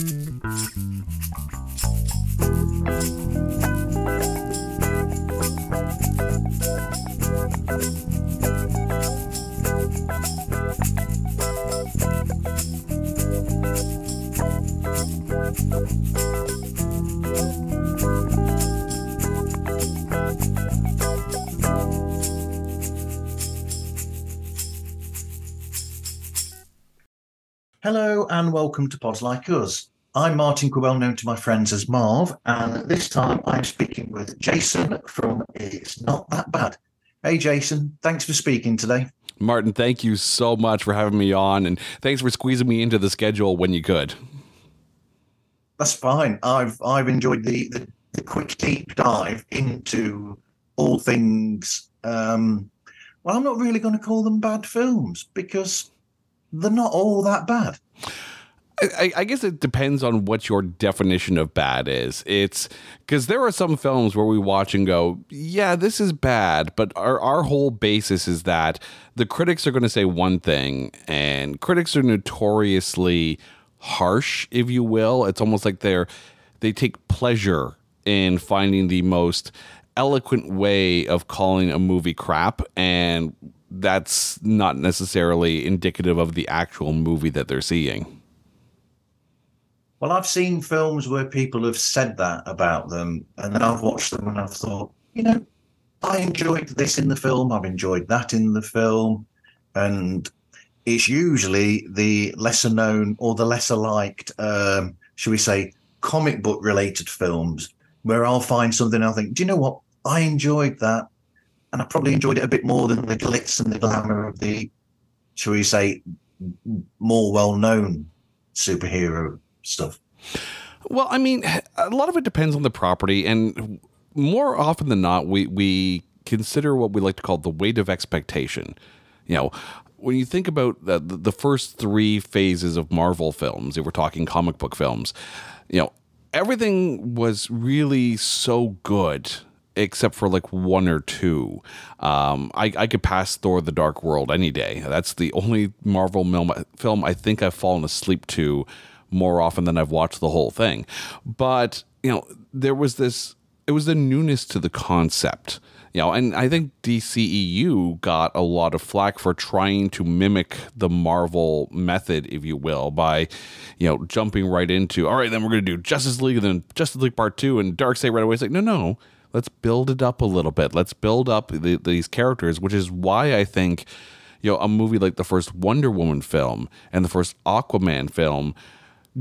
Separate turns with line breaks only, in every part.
Hello and welcome to Pods Like Us. I'm Martin Quibell, known to my friends as Marv, and this time I'm speaking with Jason from It's Not That Bad. Hey, Jason, thanks for speaking today.
Martin, thank you so much for having me on, and thanks for squeezing me into the schedule when you could.
That's fine. I've I've enjoyed the the, the quick deep dive into all things. Um, well, I'm not really going to call them bad films because they're not all that bad.
I, I, guess it depends on what your definition of bad is. It's because there are some films where we watch and go, yeah, this is bad, but our, our whole basis is that the critics are going to say one thing, and critics are notoriously harsh, if you will. It's almost like they're they take pleasure in finding the most eloquent way of calling a movie crap, and that's not necessarily indicative of the actual movie that they're seeing.
Well, I've seen films where people have said that about them, and then I've watched them and I've thought, you know, I enjoyed this in the film, I've enjoyed that in the film, and it's usually the lesser known or the lesser liked, um, should we say, comic book related films where I'll find something I'll think, do you know what? I enjoyed that and I probably enjoyed it a bit more than the glitz and the glamour of the, shall we say, more well-known superhero stuff.
Well, I mean, a lot of it depends on the property, and more often than not, we we consider what we like to call the weight of expectation. You know, when you think about the, the first three phases of Marvel films, if we're talking comic book films, you know, everything was really so good except for like one or two. Um, I, I could pass Thor: The Dark World any day. That's the only Marvel film I think I've fallen asleep to more often than I've watched the whole thing. But you know, there was this. It was the newness to the concept. You know, and I think DCEU got a lot of flack for trying to mimic the Marvel method, if you will, by, you know, jumping right into, all right, then we're going to do Justice League and then Justice League Part 2 and Darkseid right away. It's like, no, no, let's build it up a little bit. Let's build up the, these characters, which is why I think you know a movie like the first Wonder Woman film and the first Aquaman film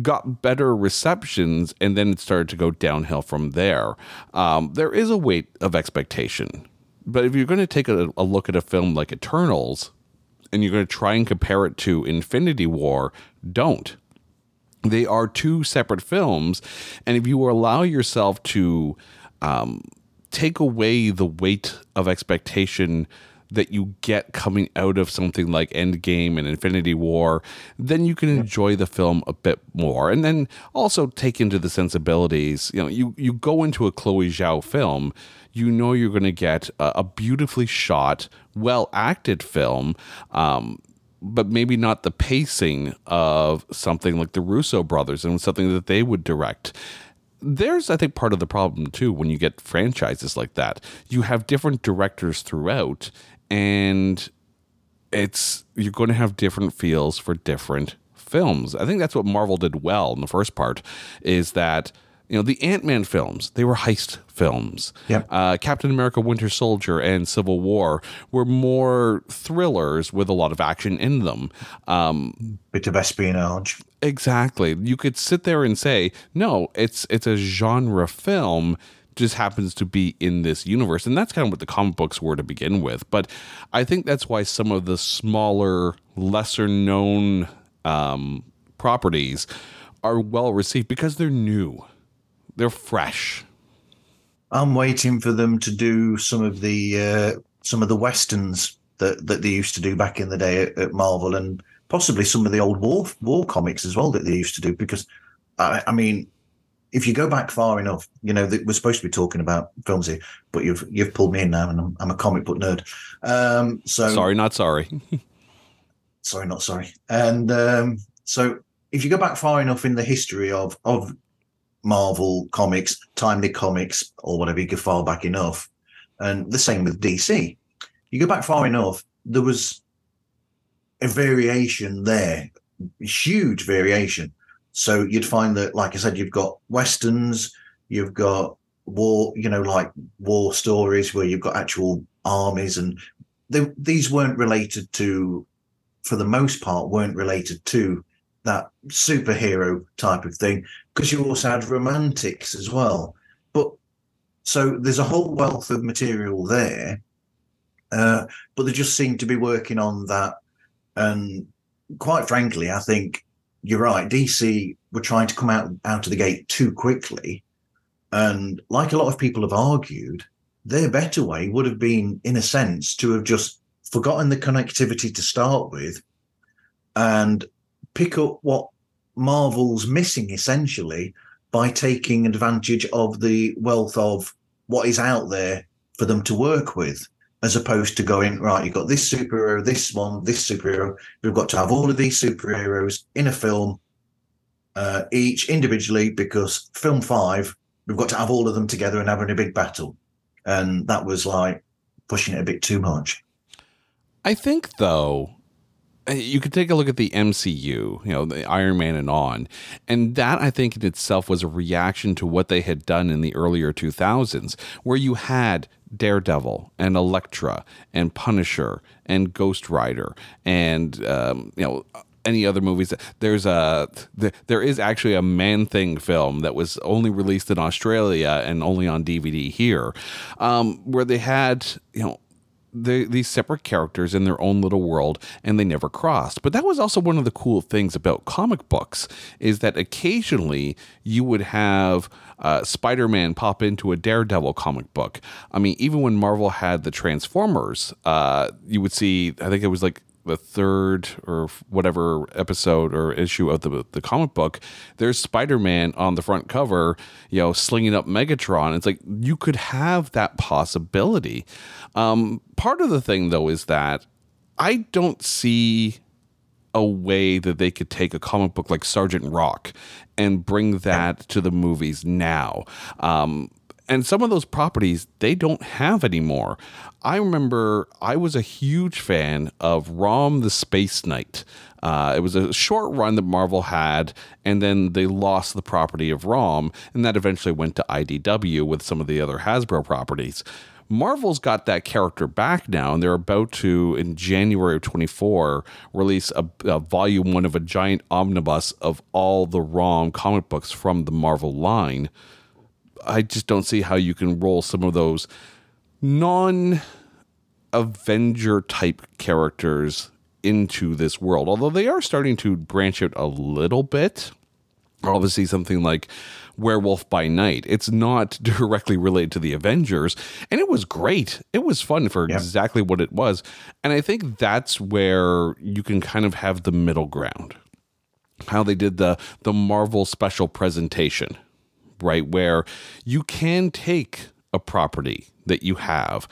got better receptions, and then it started to go downhill from there. Um, there is a weight of expectation, but if you're going to take a, a look at a film like Eternals and you're going to try and compare it to Infinity War, don't they are two separate films and if you allow yourself to um, take away the weight of expectation that you get coming out of something like Endgame and Infinity War, then you can enjoy the film a bit more. And then also take into the sensibilities. You know, you, you go into a Chloe Zhao film, you know you're going to get a, a, beautifully shot, well acted film. Um, but maybe not the pacing of something like the Russo brothers and something that they would direct there's i think part of the problem too when you get franchises like that you have different directors throughout and it's you're going to have different feels for different films. I think that's what marvel did well in the first part is that you know the ant-man films they were heist films.
Yep.
Uh, captain america winter soldier and civil war were more thrillers with a lot of action in them. Um,
bit of espionage.
Exactly. You could sit there and say no it's it's a genre film just happens to be in this universe and that's kind of what the comic books were to begin with but i think that's why some of the smaller lesser known um, properties are well received because they're new they're fresh.
I'm waiting for them to do some of the uh, some of the westerns that that they used to do back in the day at, at, Marvel, and possibly some of the old war war comics as well that they used to do. Because I, I mean, if you go back far enough, you know that we're supposed to be talking about films here, but you've you've pulled me in now, and I'm, I'm a comic book nerd. Um, so
sorry, not sorry.
sorry, not sorry. And um, so if you go back far enough in the history of of Marvel comics, Timely Comics, or whatever, you go far back enough, and the same with DC. You go back far enough, there was a variation there, huge variation. So you'd find that, like I said, you've got westerns, you've got war, you know, like war stories where you've got actual armies, and they, these weren't related to, for the most part, weren't related to that superhero type of thing because you also had romantics as well. But so there's a whole wealth of material there, uh, but they just seem to be working on that. And quite frankly, I think you're right. DC were trying to come out out of the gate too quickly, and like a lot of people have argued, their better way would have been, in a sense, to have just forgotten the connectivity to start with, and pick up what Marvel's missing essentially by taking advantage of the wealth of what is out there for them to work with, as opposed to going, right, you've got this superhero, this one, this superhero. We've got to have all of these superheroes in a film, uh, each individually, because film five, we've got to have all of them together and having a big battle. And that was like pushing it a bit too much.
I think, though, you could take a look at the MCU, you know, the Iron Man and on, and that I think in itself was a reaction to what they had done in the earlier 2000s, where you had Daredevil and Elektra and Punisher and Ghost Rider and um, you know any other movies. There's a there is actually a Man Thing film that was only released in Australia and only on DVD here, um, where they had you know the, these separate characters in their own little world and they never crossed. But that was also one of the cool things about comic books is that occasionally you would have uh, spider-man pop into a daredevil comic book. I mean even when marvel had the transformers uh, you would see i think it was like the third or whatever episode or issue of the the comic book, there's Spider Man on the front cover, you know, slinging up Megatron. It's like you could have that possibility. Um, part of the thing though is that I don't see a way that they could take a comic book like Sergeant Rock and bring that to the movies now. Um, and some of those properties they don't have anymore. I remember I was a huge fan of Rom the Space Knight. Uh, it was a short run that Marvel had, and then they lost the property of Rom, and that eventually went to IDW with some of the other Hasbro properties. Marvel's got that character back now, and they're about to, in January of 24, release a, a, volume one of a giant omnibus of all the ROM comic books from the Marvel line. I just don't see how you can roll some of those non Avenger type characters into this world, although they are starting to branch out a little bit. Obviously, something like Werewolf by Night. It's not directly related to the Avengers, and it was great. It was fun for yeah. exactly what it was. And I think that's where you can kind of have the middle ground. How they did the the Marvel special presentation, right? Where you can take a property that you have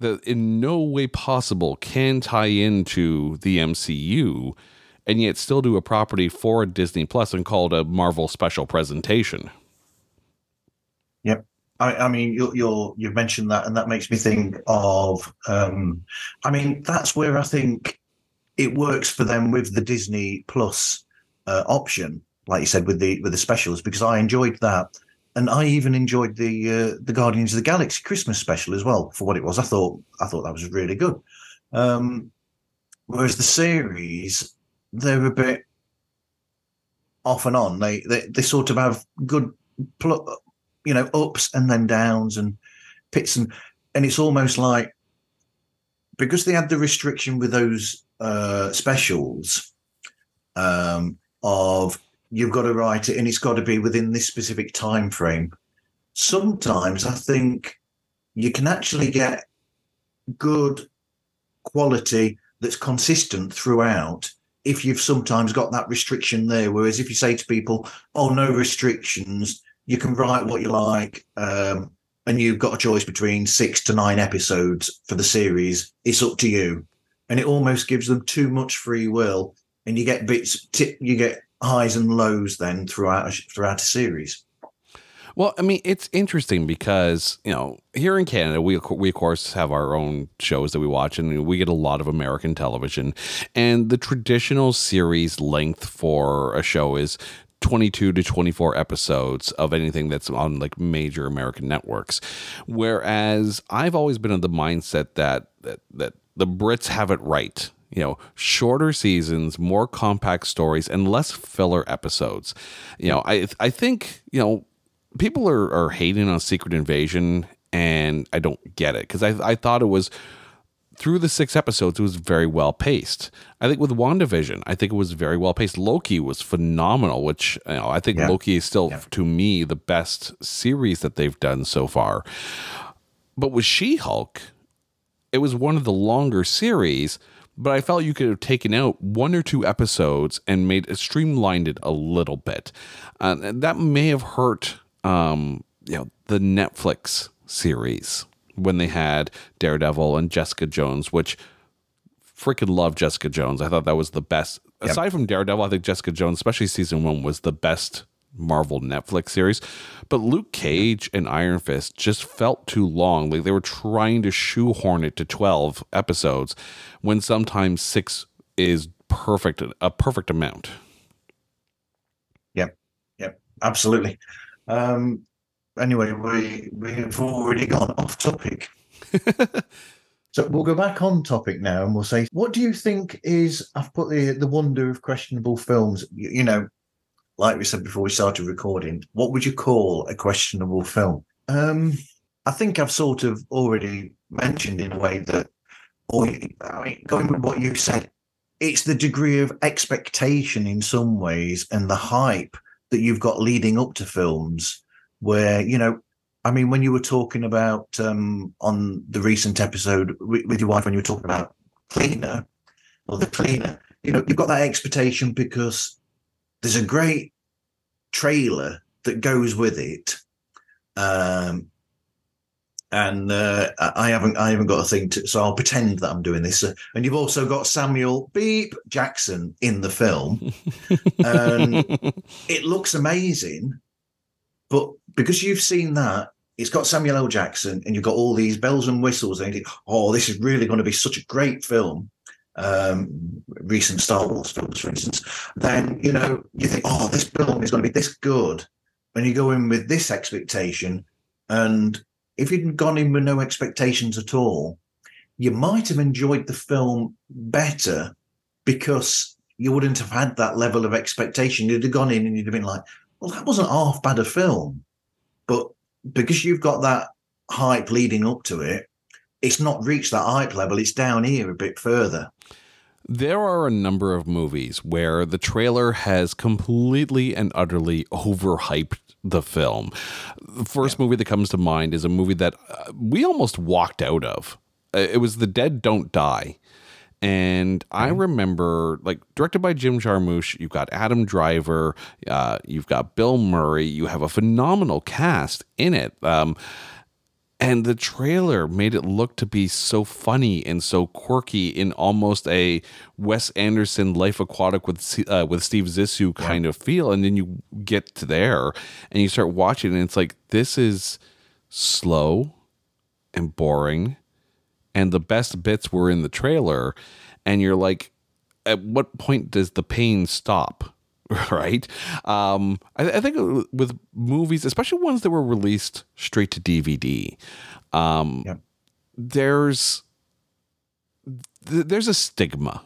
that in no way possible can tie into the MCU and yet still do a property for Disney Plus and call it a Marvel special presentation.
Yep. I, I mean, you're, you're, you've mentioned that, and that makes me think of. Um, I mean, that's where I think it works for them with the Disney Plus uh, option, like you said, with the with the specials, because I enjoyed that and I even enjoyed the uh, the Guardians of the Galaxy Christmas special as well for what it was. I thought I thought that was really good. Um, whereas the series, they're a bit off and on. They they, they sort of have good, you know, ups and then downs and pits and and it's almost like because they had the restriction with those uh, specials um, of you've got to write it and it's got to be within this specific time frame sometimes i think you can actually get good quality that's consistent throughout if you've sometimes got that restriction there. Whereas if you say to people oh no restrictions you can write what you like um, and you've got a choice between six to nine episodes for the series it's up to you. And it almost gives them too much free will and you get bits you get highs and lows then throughout throughout a series.
Well, I mean, it's interesting because you know here in Canada, we we of course have our own shows that we watch, and we get a lot of American television. And the traditional series length for a show is 22 to 24 episodes of anything that's on like major American networks. Whereas I've always been of the mindset that that that the Brits have it right you know, shorter seasons, more compact stories, and less filler episodes. You know, I I think you know people are are hating on Secret Invasion, and I don't get it because I I thought it was through the six episodes, it was very well paced. I think with WandaVision, I think it was very well paced. Loki was phenomenal, which you know, I think yeah. Loki is still, yeah. to me, the best series that they've done so far. But with She Hulk, it was one of the longer series, but I felt you could have taken out one or two episodes and made it streamlined it a little bit. Uh, that may have hurt, um, you know, the Netflix series when they had Daredevil and Jessica Jones, which freaking love Jessica Jones. I thought that was the best. Yep. Aside from Daredevil, I think Jessica Jones, especially season one, was the best Marvel Netflix series. But Luke Cage and Iron Fist just felt too long. Like they were trying to shoehorn it to 12 episodes when sometimes six is perfect, a perfect amount.
Yep. Yep. Absolutely. Um, anyway, we, we have already gone off topic. So we'll go back on topic now and we'll say, what do you think is, I've put the, the wonder of questionable films. You, you know, like we said before we started recording, what would you call a questionable film? Um, I think I've sort of already mentioned in a way that, or I mean, going with what you said, it's the degree of expectation in some ways and the hype that you've got leading up to films where, you know, I mean, when you were talking about um, on the recent episode with, with your wife, when you were talking about cleaner or the cleaner, you know, you've got that expectation because there's a great trailer that goes with it. Um, and uh, I haven't I haven't got a thing to so I'll pretend that I'm doing this. And you've also got Samuel Beep Jackson in the film, and it looks amazing. But because you've seen that, it's got Samuel L. Jackson, and you've got all these bells and whistles, and you think, oh, this is really going to be such a great film um, recent Star Wars films, for instance, then you know you think, oh, this film is going to be this good, and you go in with this expectation, and if you'd gone in with no expectations at all, you might have enjoyed the film better because you wouldn't have had that level of expectation. You'd have gone in and you'd have been like, well, that wasn't half bad a film, but because you've got that hype leading up to it, it's not reached that hype level. It's down here a bit further.
There are a number of movies where the trailer has completely and utterly overhyped the film. The first yeah. movie that comes to mind is a movie that uh, we almost walked out of. Uh, it was The Dead Don't Die. And I remember, like, directed by Jim Jarmusch, you've got Adam Driver, uh, you've got Bill Murray, you have a phenomenal cast in it. Um, and the trailer made it look to be so funny and so quirky in almost a Wes Anderson Life Aquatic with uh, with Steve Zissou kind yeah. of feel. And then you get to there and you start watching and it's like this is slow and boring. And the best bits were in the trailer. And you're like at what point does the pain stop right? Um, I, I, think with movies, especially ones that were released straight to DVD, um, yeah. there's th- there's a stigma,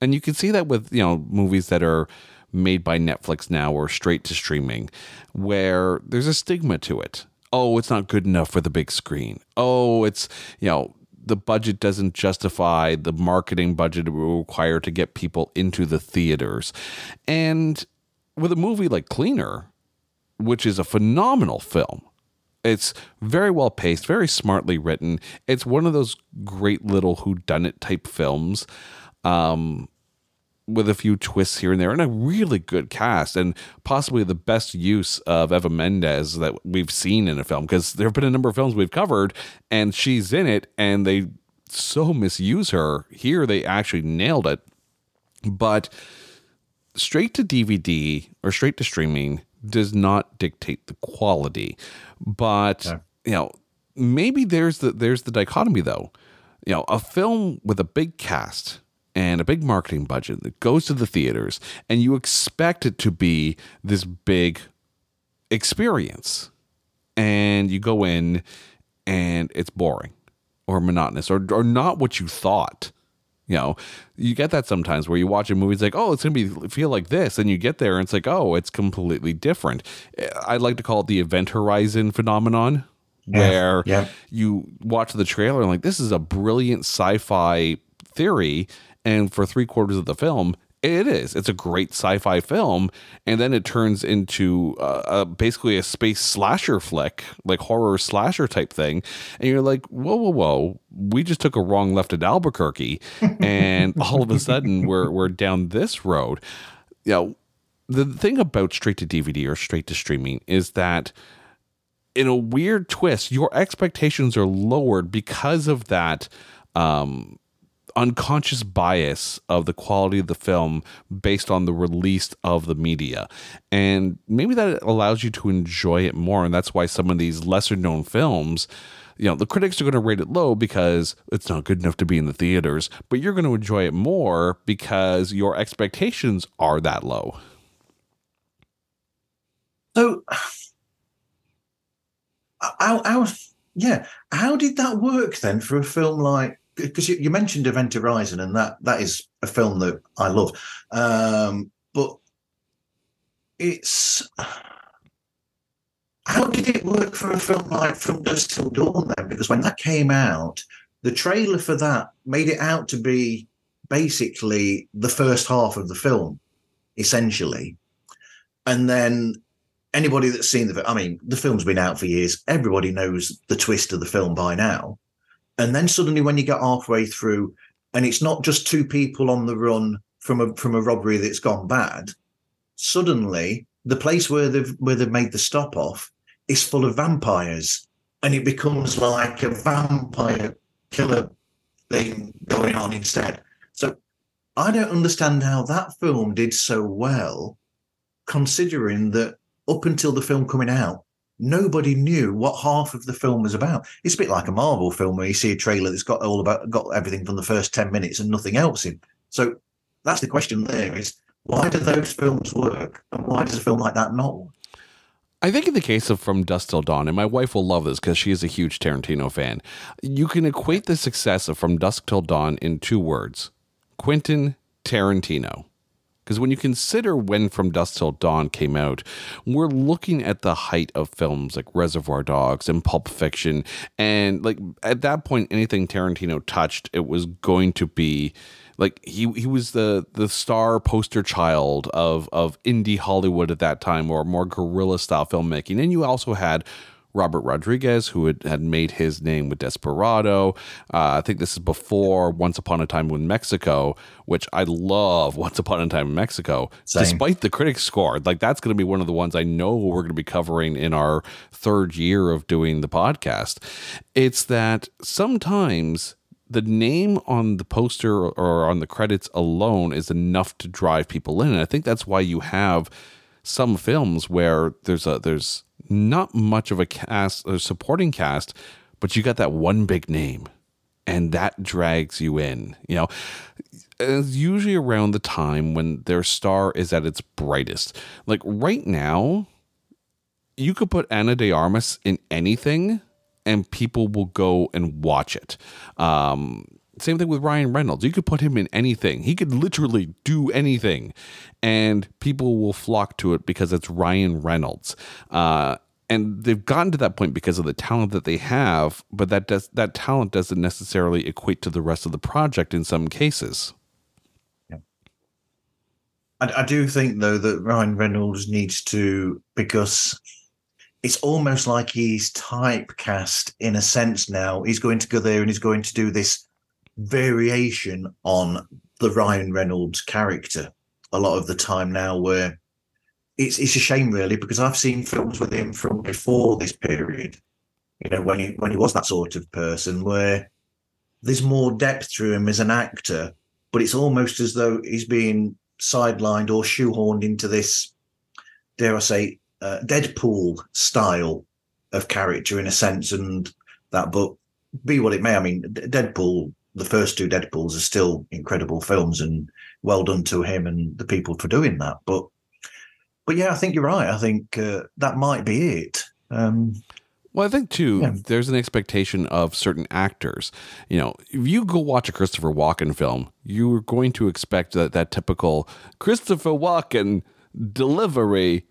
and you can see that with you know movies that are made by Netflix now or straight to streaming, where there's a stigma to it. Oh, it's not good enough for the big screen. Oh, it's you know the budget doesn't justify the marketing budget required to get people into the theaters. And with a movie like Cleaner, which is a phenomenal film, it's very well paced, very smartly written. It's one of those great little whodunit type films. Um, with a few twists here and there, and a really good cast, and possibly the best use of Eva Mendes that we've seen in a film. Because there have been a number of films we've covered, and she's in it, and they so misuse her. Here, they actually nailed it. But straight to DVD or straight to streaming does not dictate the quality, but you know maybe there's the there's the dichotomy though. You know, a film with a big cast and a big marketing budget that goes to the theaters, and you expect it to be this big experience, and you go in and it's boring or monotonous or or not what you thought. You know, you get that sometimes where you watch a movie, it's like, oh, it's gonna be feel like this, and you get there and it's like, oh, it's completely different. Eh, I'd like to call it the event horizon phenomenon, yeah, where yeah. you watch the trailer and like, this is a brilliant sci-fi theory, and for three quarters of the film, it is. It's a great sci-fi film, and then it turns into uh, a, basically a space slasher flick, like horror slasher type thing. And you're like, whoa, whoa, whoa! We just took a wrong left at Albuquerque, and all of a sudden we're we're down this road. You know, the thing about straight to DVD or straight to streaming is that in a weird twist, your expectations are lowered because of that. Um, unconscious bias of the quality of the film based on the release of the media. And maybe that allows you to enjoy it more. And that's why some of these lesser known films, you know, the critics are going to rate it low because it's not good enough to be in the theaters, but you're going to enjoy it more because your expectations are that low.
So, how, how, yeah, how did that work then for a film like because you, you, mentioned Event Horizon, and that that is a film that I love, um, but it's how did it work for a film like From Dusk Till Dawn then? Because when that came out, the trailer for that made it out to be basically the first half of the film, essentially, and then anybody that's seen the I mean, the film's been out for years. Everybody knows the twist of the film by now. And then suddenly, when you get halfway through, and it's not just two people on the run from a from a robbery that's gone bad, suddenly the place where they've where they've made the stop off is full of vampires, and it becomes like a vampire killer thing going on instead. So I don't understand how that film did so well, considering that up until the film coming out, nobody knew what half of the film was about. It's a bit like a Marvel film where you see a trailer that's got all about got everything from the first 10 minutes and nothing else in. So that's the question there is why do those films work and why does a film like that not work?
I think in the case of From Dusk Till Dawn, and my wife will love this because she is a huge Tarantino fan, you can equate the success of From Dusk Till Dawn in two words Quentin Tarantino. Because when you consider when From Dusk Till Dawn came out, we're looking at the height of films like Reservoir Dogs and Pulp Fiction. And like at that point, anything Tarantino touched, it was going to be like he he was the the star poster child of of indie Hollywood at that time or more guerrilla style filmmaking. And you also had Robert Rodriguez, who had, had made his name with Desperado. Uh, I think this is before Once Upon a Time in Mexico, which I love Once Upon a Time in Mexico, Same. despite the critics score. Like, that's going to be one of the ones I know we're going to be covering in our third year of doing the podcast. It's that sometimes the name on the poster or on the credits alone is enough to drive people in. And I think that's why you have some films where there's a there's not much of a cast or supporting cast, but you got that one big name and that drags you in. You know, it's usually around the time when their star is at its brightest. Like right now, you could put Ana de Armas in anything and people will go and watch it. Um, same thing with Ryan Reynolds. You could put him in anything. He could literally do anything, and people will flock to it because it's Ryan Reynolds. Uh, and they've gotten to that point because of the talent that they have, but that does that talent doesn't necessarily equate to the rest of the project in some cases.
Yeah. I, I do think though that Ryan Reynolds needs to because it's almost like he's typecast in a sense now. He's going to go there and he's going to do this variation on the Ryan Reynolds character a lot of the time now where it's it's a shame really because I've seen films with him from before this period, you know, when he when he was that sort of person where there's more depth to him as an actor, but it's almost as though he's being sidelined or shoehorned into this, dare I say, uh, Deadpool style of character in a sense. And that book, be what it may, I mean, Deadpool, the first two Deadpools are still incredible films and well done to him and the people for doing that. But, but yeah, I think you're right. I think uh, that might be it. Um,
well, I think too, yeah. there's an expectation of certain actors. You know, if you go watch a Christopher Walken film, you're going to expect that that typical Christopher Walken delivery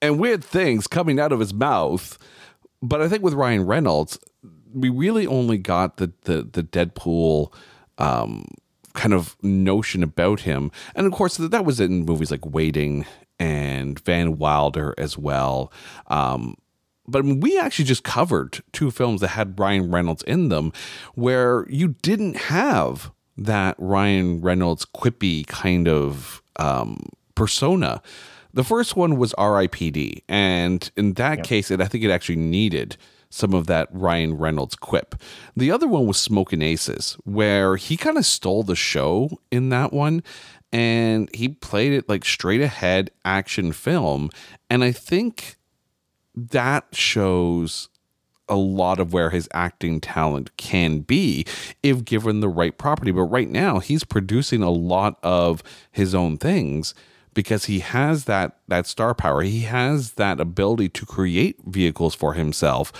and weird things coming out of his mouth. But I think with Ryan Reynolds, we really only got the the, the Deadpool um, kind of notion about him, and of course that was in movies like Waiting and Van Wilder as well. Um, but we actually just covered two films that had Ryan Reynolds in them, where you didn't have that Ryan Reynolds quippy kind of um, persona. The first one was R.I.P.D., and in that yep. case, it, I think it actually needed some of that Ryan Reynolds quip. The other one was Smoking Aces, where he kind of stole the show in that one and he played it like straight ahead action film. And I think that shows a lot of where his acting talent can be if given the right property. But right now, he's producing a lot of his own things because he has that that star power. He has that ability to create vehicles for himself.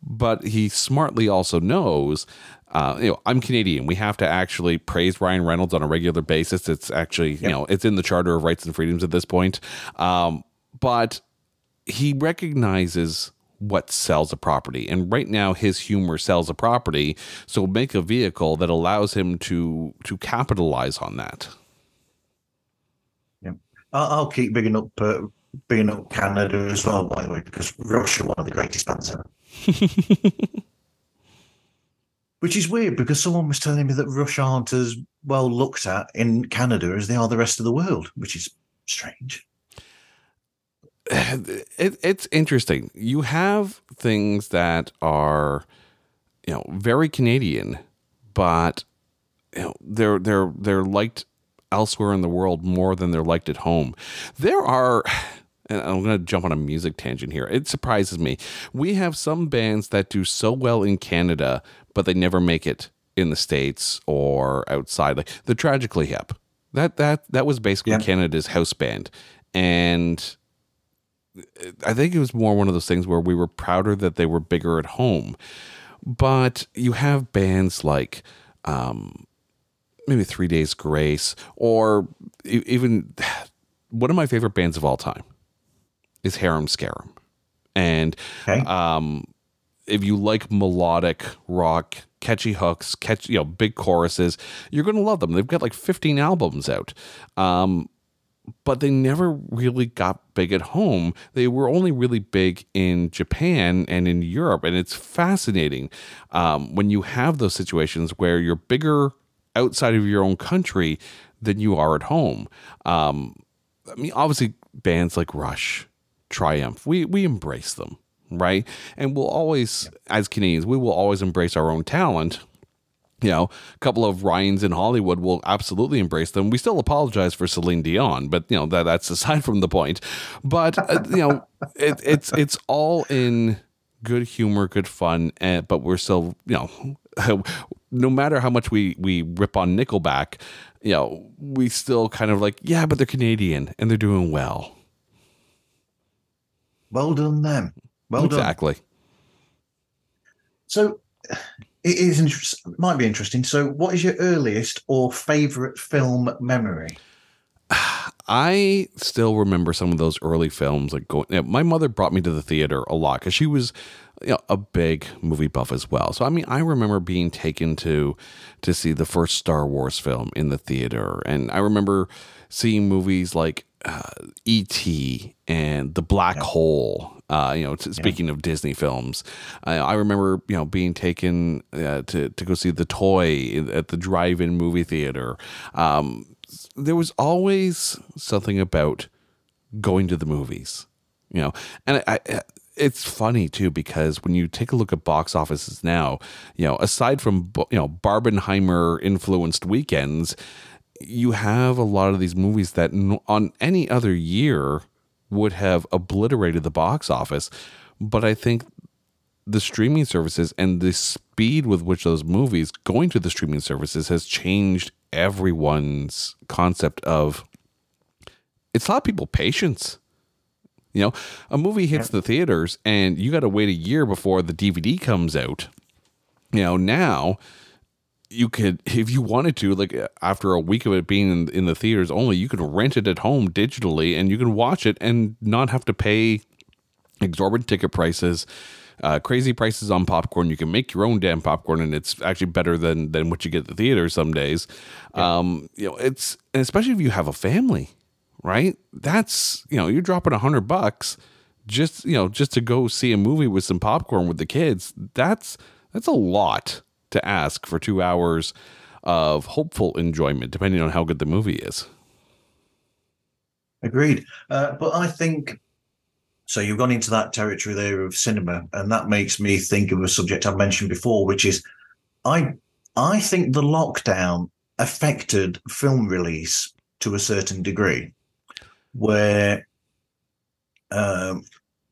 But he smartly also knows uh, you know, I'm Canadian. We have to actually praise Ryan Reynolds on a regular basis. It's actually, yep. you know, it's in the Charter of Rights and Freedoms at this point. Um, but he recognizes what sells a property. And right now his humor sells a property. So make a vehicle that allows him to to capitalize on that.
I'll, I'll keep bringing up uh, bigging up Canada as well, by the way, because Rush one of the greatest bands ever. Which is weird because someone was telling me that Rush aren't as well looked at in Canada as they are the rest of the world, which is strange.
it, it's interesting. You have things that are, you know, very Canadian, but you know they're they're they're liked elsewhere in the world more than they're liked at home. There are. And I'm going to jump on a music tangent here. It surprises me. We have some bands that do so well in Canada, but they never make it in the states or outside. Like the Tragically Hip, that that that was basically yeah. Canada's house band, and I think it was more one of those things where we were prouder that they were bigger at home. But you have bands like um, maybe Three Days Grace, or even one of my favorite bands of all time is Harem Scarum. And okay. um, if you like melodic rock, catchy hooks, catch you know big choruses, you're going to love them. They've got like 15 albums out. Um, but they never really got big at home. They were only really big in Japan and in Europe. And it's fascinating um, when you have those situations where you're bigger outside of your own country than you are at home. Um, I mean, obviously, bands like Rush, Triumph, we, we embrace them, right? And we'll always, as Canadians, we will always embrace our own talent you know, a couple of Ryans in Hollywood will absolutely embrace them. We still apologize for Celine Dion, but you know that that's aside from the point. But uh, you know, it, it's it's all in good humor, good fun, and, but we're still you know, no matter how much we we rip on Nickelback, you know, we still kind of like yeah, but they're Canadian and they're doing well.
Well done, them. Well
exactly.
done. Exactly. So it is interesting. Might be interesting. So, what is your earliest or favorite film memory?
I still remember some of those early films. Like going, you know, my mother brought me to the theater a lot because she was you know, a big movie buff as well. So I mean, I remember being taken to to see the first Star Wars film in the theater, and I remember seeing movies like uh, E.T. and The Black yeah. Hole uh, you know, t- speaking yeah. of Disney films, I, I, remember you know being taken uh, to to go see the toy at the drive-in movie theater. Um, there was always something about going to the movies, you know, and I, I it's funny too because when you take a look at box offices now, you know, aside from you know Barbenheimer influenced weekends, you have a lot of these movies that on any other year would have obliterated the box office. But I think the streaming services and the speed with which those movies going to the streaming services has changed everyone's concept of it's taught people patience. You know, a movie hits the theaters and you got to wait a year before the DVD comes out. You know, now you could, if you wanted to, like after a week of it being in, in the theaters only, you could rent it at home digitally and you can watch it and not have to pay exorbitant ticket prices. Uh, crazy prices on popcorn. You can make your own damn popcorn, and it's actually better than than what you get at the theater some days. Yeah. Um, you know, it's especially if you have a family right? That's, you know, you're dropping a hundred bucks just, you know, just to go see a movie with some popcorn with the kids. That's, that's a lot to ask for two hours of hopeful enjoyment, depending on how good the movie is.
Agreed. Uh, but I think so. You've gone into that territory there of cinema, and that makes me think of a subject I've mentioned before, which is I I think the lockdown affected film release to a certain degree where um,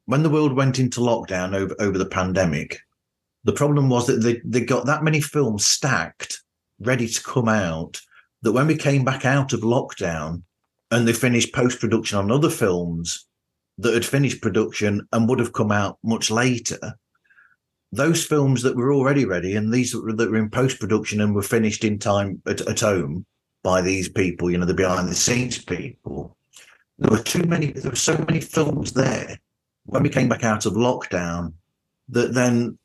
when the world went into lockdown over, over the pandemic, the problem was that they, they got that many films stacked, ready to come out, that when we came back out of lockdown and they finished post production on other films that had finished production and would have come out much later, those films that were already ready and these that were, that were in post production and were finished in time at, at home by these people, you know, the behind the scenes people, there were too many, there were so many films there when we came back out of lockdown that then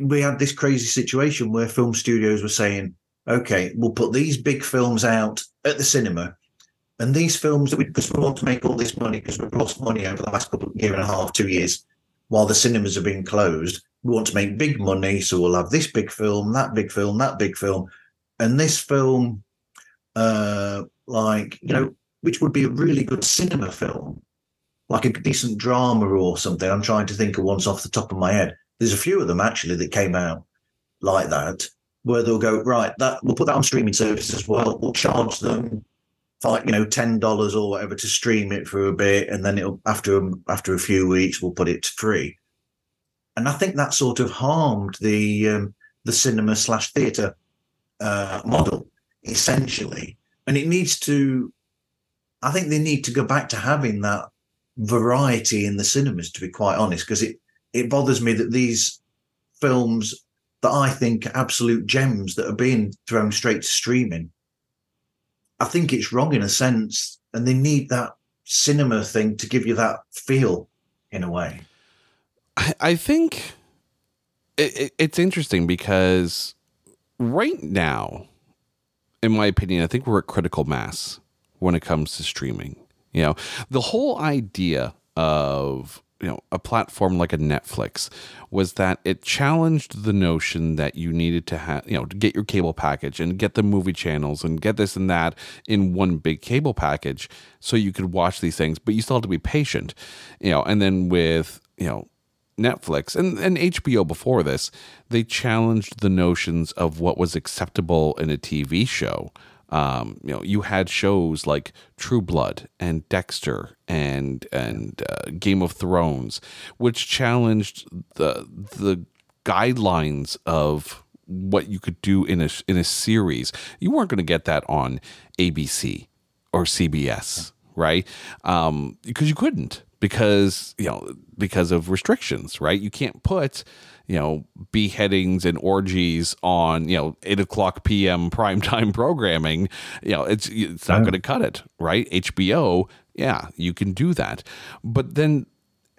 we had this crazy situation where film studios were saying, okay, we'll put these big films out at the cinema. And these films that we, because we want to make all this money, because we've lost money over the last couple of year and a half, two years, while the cinemas have been closed, we want to make big money. So we'll have this big film, that big film, that big film. And this film, uh, like, you know, which would be a really good cinema film, like a decent drama or something. I'm trying to think of ones off the top of my head. There's a few of them actually that came out like that, where they'll go right. That we'll put that on streaming services as well. We'll charge them like you know ten dollars or whatever to stream it for a bit, and then it'll after after a few weeks we'll put it to free. And I think that sort of harmed the um, the cinema slash theatre uh, model essentially, and it needs to I think they need to go back to having that variety in the cinemas, to be quite honest, because it, it bothers me that these films that I think are absolute gems that are being thrown straight to streaming, I think it's wrong in a sense, and they need that cinema thing to give you that feel in a way.
I think it, it's interesting because right now, in my opinion, I think we're at critical mass when it comes to streaming. You know, the whole idea of you know a platform like a Netflix was that it challenged the notion that you needed to have you know to get your cable package and get the movie channels and get this and that in one big cable package so you could watch these things but you still have to be patient you know. And then with you know Netflix and, and HBO before this they challenged the notions of what was acceptable in a TV show um, you know, you had shows like True Blood and Dexter and and uh, Game of Thrones, which challenged the the guidelines of what you could do in a in a series. You weren't going to get that on ABC or CBS, right? Um, because you couldn't because you know because of restrictions, right? You can't put you know beheadings and orgies on you know eight o'clock p.m. primetime programming, you know it's it's not going to cut it, right? HBO, yeah, you can do that, but then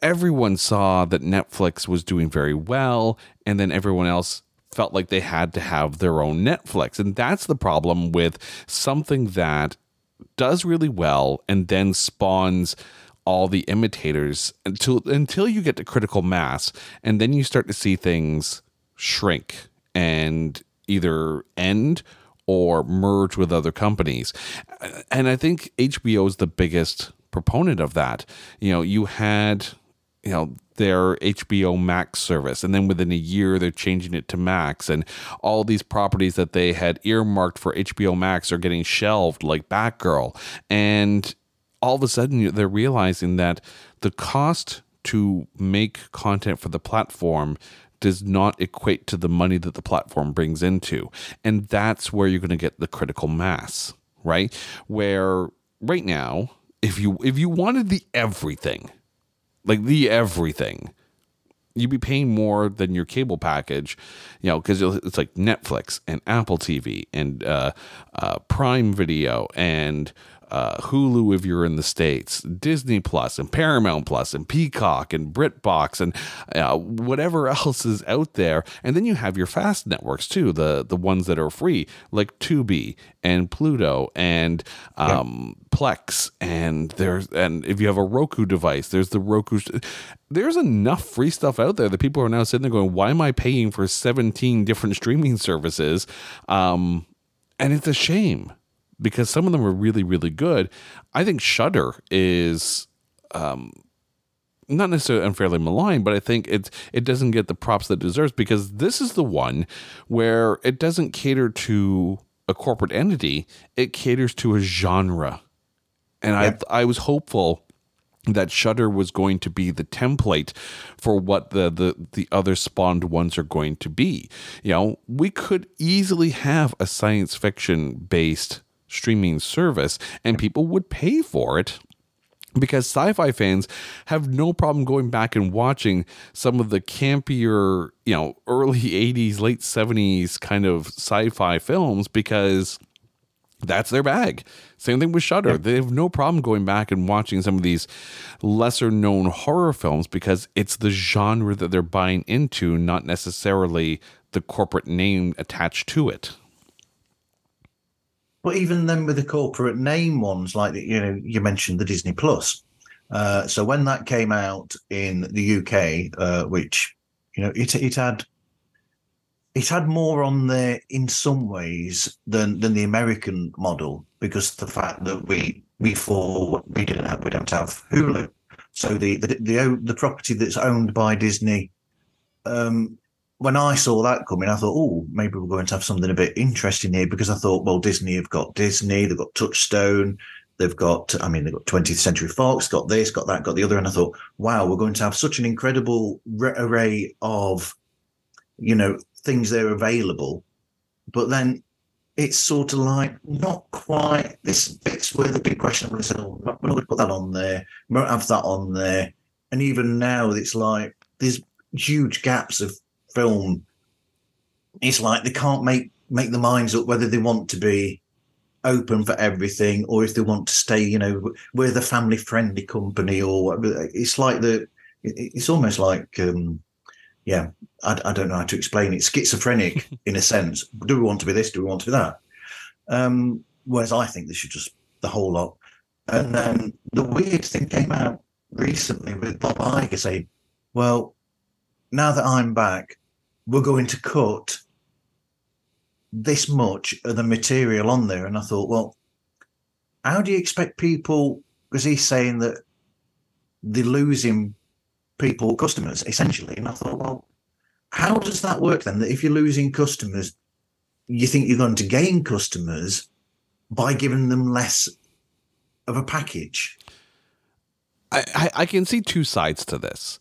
everyone saw that Netflix was doing very well, and then everyone else felt like they had to have their own Netflix, and that's the problem with something that does really well and then spawns all the imitators until until you get to critical mass and then you start to see things shrink and either end or merge with other companies. And I think HBO is the biggest proponent of that. You know, you had you know their HBO Max service, and then within a year they're changing it to Max, and all these properties that they had earmarked for HBO Max are getting shelved, like Batgirl, and all of a sudden they're realizing that the cost to make content for the platform does not equate to the money that the platform brings into, and that's where you're going to get the critical mass, right? Where right now, if you if you wanted the everything like the everything. You'd be paying more than your cable package, you know, because it's like Netflix and Apple TV and uh, uh, Prime Video and uh, Hulu if you're in the States, Disney Plus and Paramount Plus and Peacock and BritBox and uh, whatever else is out there. And then you have your fast networks too, the, the ones that are free, like Tubi and Pluto and um, yeah. Plex. And there's, and if you have a Roku device, there's the Roku. There's enough free stuff out there that people are now sitting there going, why am I paying for 17 different streaming services? Um, and it's a shame because some of them are really really good. I think Shudder is um, not necessarily unfairly maligned, but I think it it doesn't get the props that it deserves because this is the one where it doesn't cater to a corporate entity; it caters to a genre. And yep. I I was hopeful that Shudder was going to be the template for what the, the the other spawned ones are going to be. You know, we could easily have a science fiction based streaming service and people would pay for it because sci-fi fans have no problem going back and watching some of the campier, you know, early 80s, late 70s kind of sci-fi films because that's their bag. Same thing with Shudder. Yeah. They have no problem going back and watching some of these lesser known horror films because it's the genre that they're buying into, not necessarily the corporate name attached to it.
But even then, with the corporate name ones, like you know, you mentioned the Disney Plus. Uh, so when that came out in the UK, uh, which you know, it it had it had more on there in some ways than than the American model because the fact that we for we didn't have we don't have Hulu, so the the the, the property that's owned by Disney um, when I saw that coming, I thought, oh, maybe we're going to have something a bit interesting here because I thought, well, Disney have got Disney, they've got Touchstone, they've got, I mean, they've got 20th Century Fox, got this, got that, got the other. And I thought, wow, we're going to have such an incredible array of, you know, things that are available. But then it's sort of like not quite this bit's where the big question was, oh, we're not going to put that on there, we won't have that on there. And even now, it's like there's huge gaps of film, it's like they can't make make the minds up whether they want to be open for everything or if they want to stay, you know, we're the family friendly company or it's like the it's almost like um yeah, I, I don't know how to explain it. Schizophrenic in a sense. Do we want to be this? Do we want to be that? Um, whereas I think they should just the whole lot. And then the weird thing came out recently with Bob Iger saying, "Well, now that I'm back, we're going to cut this much of the material on there. And I thought, well, how do you expect people? Because he's saying that they're losing people, customers, essentially. And I thought, well, how does that work then? That if you're losing customers, you think you're going to gain customers by giving them less of a package?
I, I, I can see two sides to this.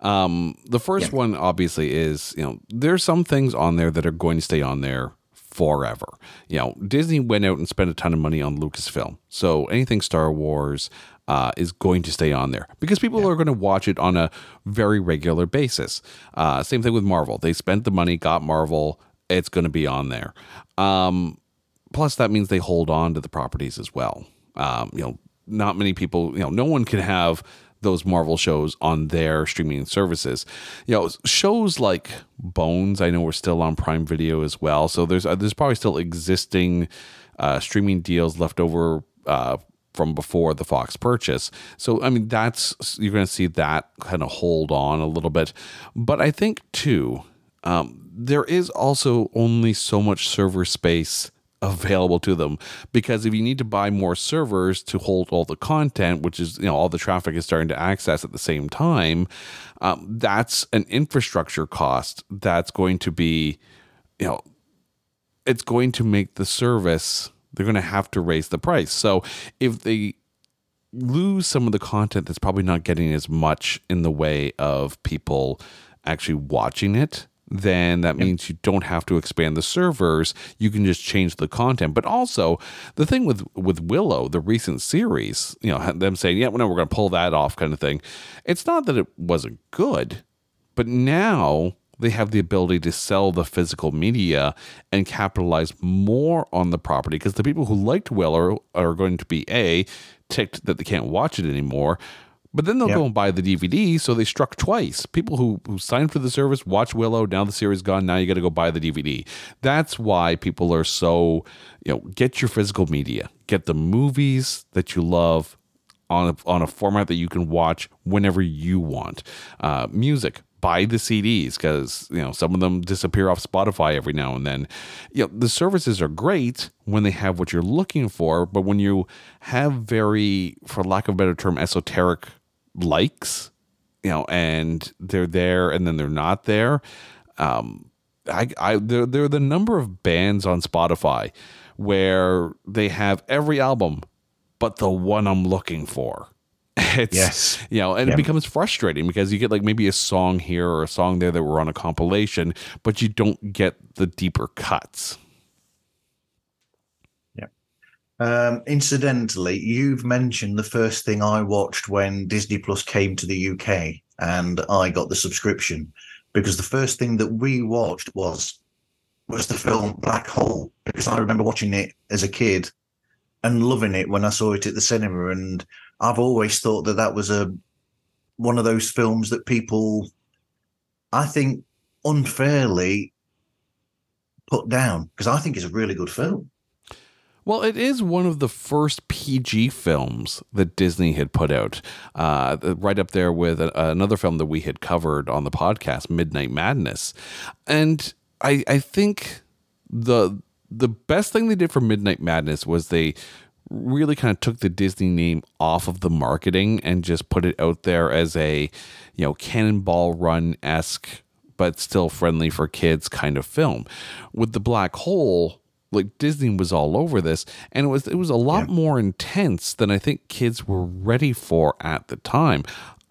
Um, the first yeah. one obviously is you know there's some things on there that are going to stay on there forever. You know, Disney went out and spent a ton of money on Lucasfilm, so anything Star Wars uh, is going to stay on there because people yeah. are going to watch it on a very regular basis. Uh, same thing with Marvel; they spent the money, got Marvel. It's going to be on there. Um, plus, that means they hold on to the properties as well. Um, you know, not many people. You know, no one can have those Marvel shows on their streaming services. You know, shows like Bones, I know we're still on Prime Video as well. So there's uh, there's probably still existing uh, streaming deals left over uh, from before the Fox purchase. So I mean, that's you're going to see that kind of hold on a little bit. But I think too, um, there is also only so much server space available to them. Because if you need to buy more servers to hold all the content which is you know all the traffic is starting to access at the same time um, that's an infrastructure cost that's going to be you know it's going to make the service they're going to have to raise the price. So if they lose some of the content that's probably not getting as much in the way of people actually watching it then that means you don't have to expand the servers. You can just change the content. But also, the thing with with Willow, the recent series, you know, them saying, "Yeah, well, no, we're going to pull that off," kind of thing. It's not that it wasn't good, but now they have the ability to sell the physical media and capitalize more on the property because the people who liked Willow are going to be a ticked that they can't watch it anymore but then they'll yep. go and buy the DVD, so they struck twice. People who, who signed for the service, watch Willow, now the series gone, now you got to go buy the DVD. That's why people are so, you know, get your physical media, get the movies that you love on a, on a format that you can watch whenever you want. Uh, music, buy the CDs because you know some of them disappear off Spotify every now and then. You know, the services are great when they have what you're looking for, but when you have very, for lack of a better term, esoteric likes, you know, and they're there and then they're not there. Um, I, I, there, there are the number of bands on Spotify where they have every album, but the one I'm looking for. It's, yes. you know, and it becomes frustrating because you get like maybe a song here or a song there that were on a compilation, but you don't get the deeper cuts.
Um, incidentally, you've mentioned the first thing I watched when Disney Plus came to the UK and I got the subscription because the first thing that we watched was was the film Black Hole because I remember watching it as a kid and loving it when I saw it at the cinema and I've always thought that that was a one of those films that people I think unfairly put down because I think it's a really good film.
Well, it is one of the first PG films that Disney had put out, uh, right up there with a, another film that we had covered on the podcast, Midnight Madness. And I, I think the the best thing they did for Midnight Madness was they really kind of took the Disney name off of the marketing and just put it out there as a, you know, Cannonball Run esque, but still friendly for kids kind of film. With the Black Hole, like Disney was all over this and it was it was a lot yeah. more intense than I think kids were ready for at the time.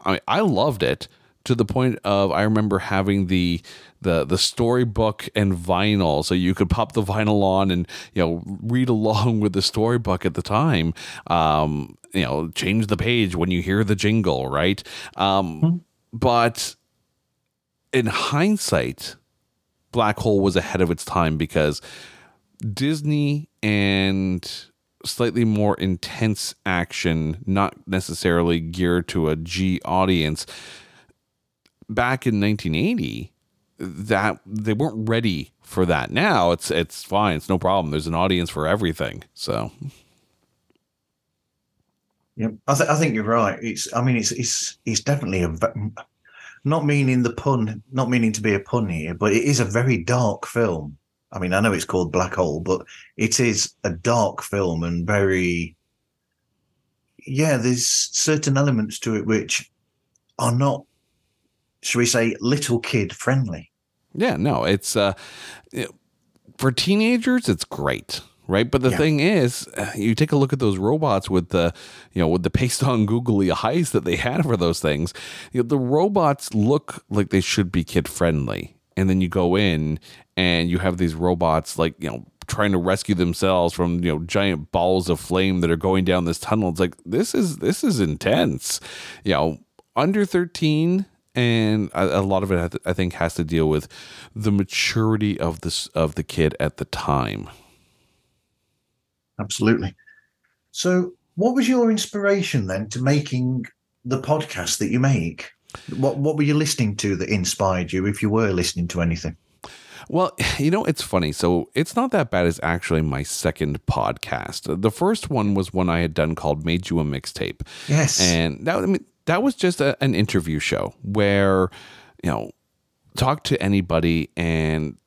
I mean, I loved it to the point of I remember having the the the storybook and vinyl so you could pop the vinyl on and you know read along with the storybook at the time um you know change the page when you hear the jingle right um mm-hmm. but in hindsight black hole was ahead of its time because Disney and slightly more intense action, not necessarily geared to a G audience. Back in 1980, that they weren't ready for that. Now it's it's fine, it's no problem. There's an audience for everything. So,
yeah, I, th- I think you're right. It's I mean it's it's it's definitely a not meaning the pun, not meaning to be a pun here, but it is a very dark film. I mean, I know it's called Black Hole, but it is a dark film and very, yeah, there's certain elements to it which are not, shall we say, little kid friendly.
Yeah, no, it's, uh, for teenagers, it's great right? But the yeah. thing is, uh, you take a look at those robots with the, you know, with the paste on googly eyes that they had for those things. You know, the robots look like they should be kid friendly, and then you go in and you have these robots like you know trying to rescue themselves from you know giant balls of flame that are going down this tunnel. It's like this is this is intense. You know under 13 and a, lot of it i think has to deal with the maturity of this of the kid at the time.
Absolutely. So what was your inspiration then to making the podcast that you make what what were you listening to that inspired you, if you were listening to anything?
Well, you know, it's funny. So it's not that bad. It's actually my second podcast. The first one was one I had done called "Made You a Mixtape."
Yes,
and that I mean that was just a, an interview show where you know talk to anybody and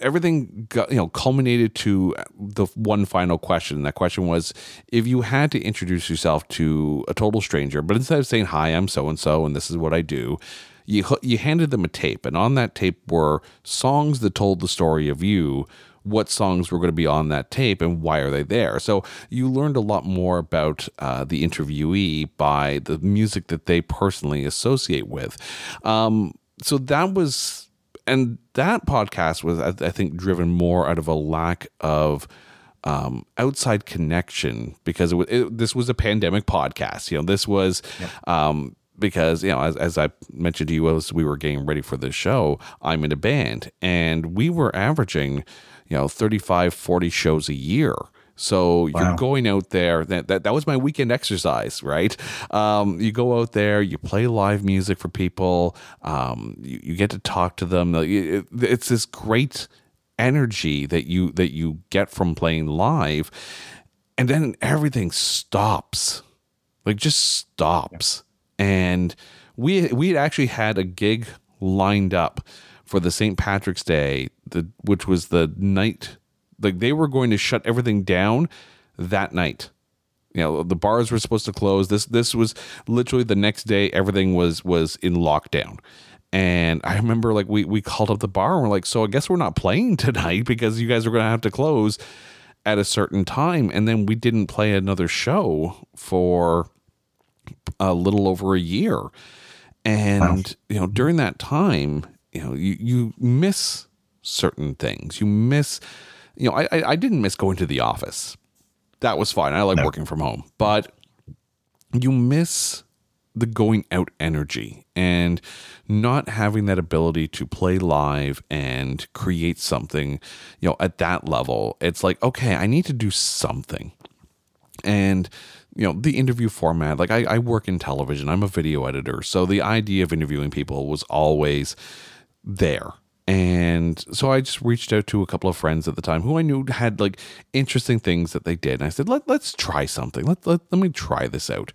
everything got, you know culminated to the one final question. That question was if you had to introduce yourself to a total stranger, but instead of saying hi, I'm so and so and this is what I do, you you handed them a tape, and on that tape were songs that told the story of you. What songs were going to be on that tape and why are they there? So you learned a lot more about uh, the interviewee by the music that they personally associate with. Um, so that was and that podcast was I, I think driven more out of a lack of um, outside connection because it, it, this was a pandemic podcast. You know, this was yep. um, because you know, as, as I mentioned to you as we were getting ready for this show, I'm in a band and we were averaging, you know, 35, 40 shows a year. So wow. you're going out there. That, that that was my weekend exercise, right? Um, you go out there, you play live music for people. Um, you, you get to talk to them. It, it's this great energy that you that you get from playing live, and then everything stops, like just stops. Yeah. And we we had actually had a gig lined up for the St. Patrick's Day, the which was the night like they were going to shut everything down that night. You know, the bars were supposed to close. This this was literally the next day. Everything was was in lockdown. And I remember like we we called up the bar and we're like, so I guess we're not playing tonight because you guys are going to have to close at a certain time. And then we didn't play another show for a little over a year. And wow. you know, during that time, you know, you you miss certain things. You miss you know, I, I, didn't miss going to the office. That was fine. I like no. working from home, but you miss the going out energy and not having that ability to play live and create something, you know, at that level. It's like, okay, I need to do something. And, you know, the interview format, like I, I work in television, I'm a video editor. So the idea of interviewing people was always there and so I just reached out to a couple of friends at the time who I knew had like interesting things that they did. And I said, Let, let's try something. Let, let, let me try this out.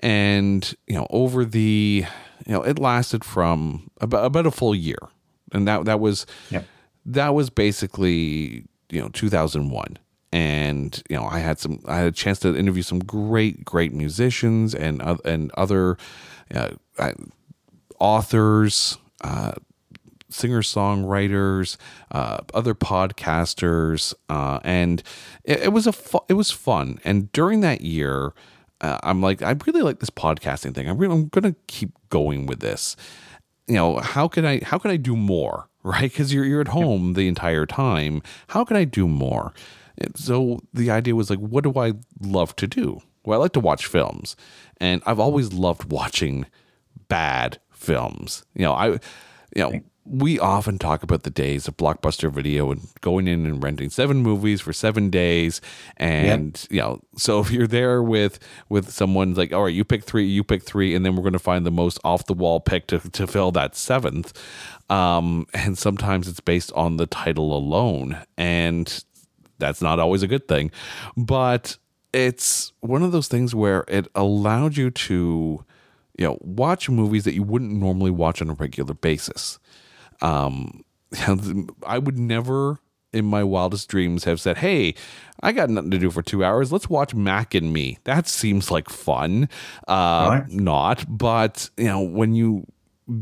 And, you know, over the, you know, it lasted from about, about a full year. And that, that was, yep. that was basically, you know, 2001 and you know I had some I had a chance to interview some great great musicians and uh, and other uh, authors uh, singer songwriters, uh, other podcasters, uh, and it, it was a fu- it was fun. And during that year, uh, I'm like, I really like this podcasting thing. I'm really, I'm gonna keep going with this. You know, how can I how can I do more? Right? Because you're you're at home the entire time. How can I do more? And so the idea was like, what do I love to do? Well, I like to watch films, and I've always loved watching bad films. You know, I, you know, we often talk about the days of blockbuster video and going in and renting seven movies for seven days and yep. you know so if you're there with with someone like all right you pick three you pick three and then we're going to find the most off the wall pick to, to fill that seventh um, and sometimes it's based on the title alone and that's not always a good thing but it's one of those things where it allowed you to you know watch movies that you wouldn't normally watch on a regular basis um, I would never in my wildest dreams have said, Hey, I got nothing to do for two hours. Let's watch Mac and Me. That seems like fun. Uh, right. Not, but you know, when you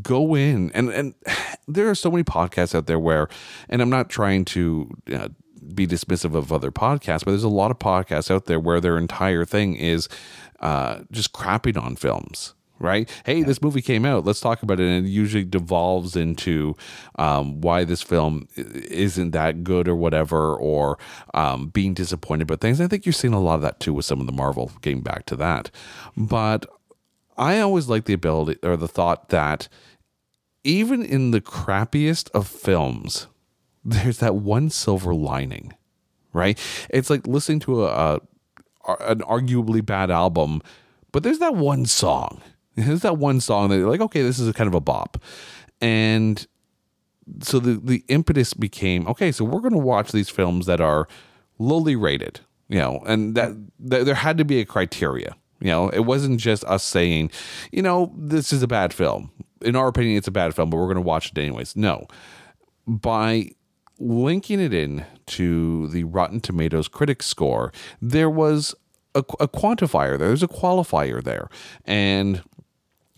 go in and, and there are so many podcasts out there where, and I'm not trying to, uh, be dismissive of other podcasts, but there's a lot of podcasts out there where their entire thing is uh, just crapping on films right? Hey, this movie came out. Let's talk about it. And it usually devolves into um, why this film isn't that good or whatever, or um, being disappointed about things. I think you're seeing a lot of that too with some of the Marvel, getting back to that. But I always like the ability or the thought that even in the crappiest of films, there's that one silver lining, right? It's like listening to a, a an arguably bad album, but there's that one song there's that one song that like, okay, this is a kind of a bop. And so the, the impetus became, okay, so we're going to watch these films that are lowly rated, you know, and that, that there had to be a criteria. You know, it wasn't just us saying, you know, this is a bad film. In our opinion, it's a bad film, but we're going to watch it anyways. No. By linking it in to the Rotten Tomatoes critic score, there was a, a quantifier there. There's a qualifier there, and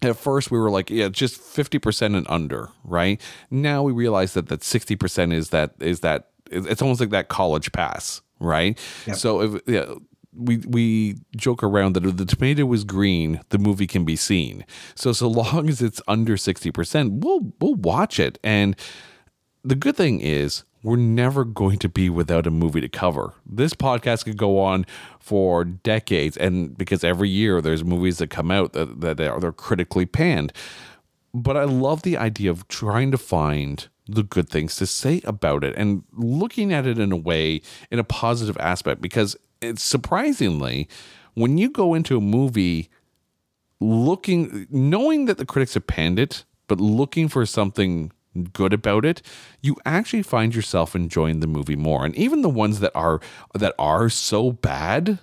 at first we were like yeah just 50% and under right? Now we realize that that 60% is that is that it's almost like that college pass right?
Yep.
so if yeah, we we joke around that if the tomato is green the movie can be seen. So so long as it's under 60% we'll we'll watch it. And the good thing is we're never going to be without a movie to cover. This podcast could go on for decades, and because every year there's movies that come out that, that are they're critically panned. But I love the idea of trying to find the good things to say about it and looking at it in a way in a positive aspect because it's surprisingly when you go into a movie looking knowing that the critics have panned it but looking for something good about it you actually find yourself enjoying the movie more. And even the ones that are that are so bad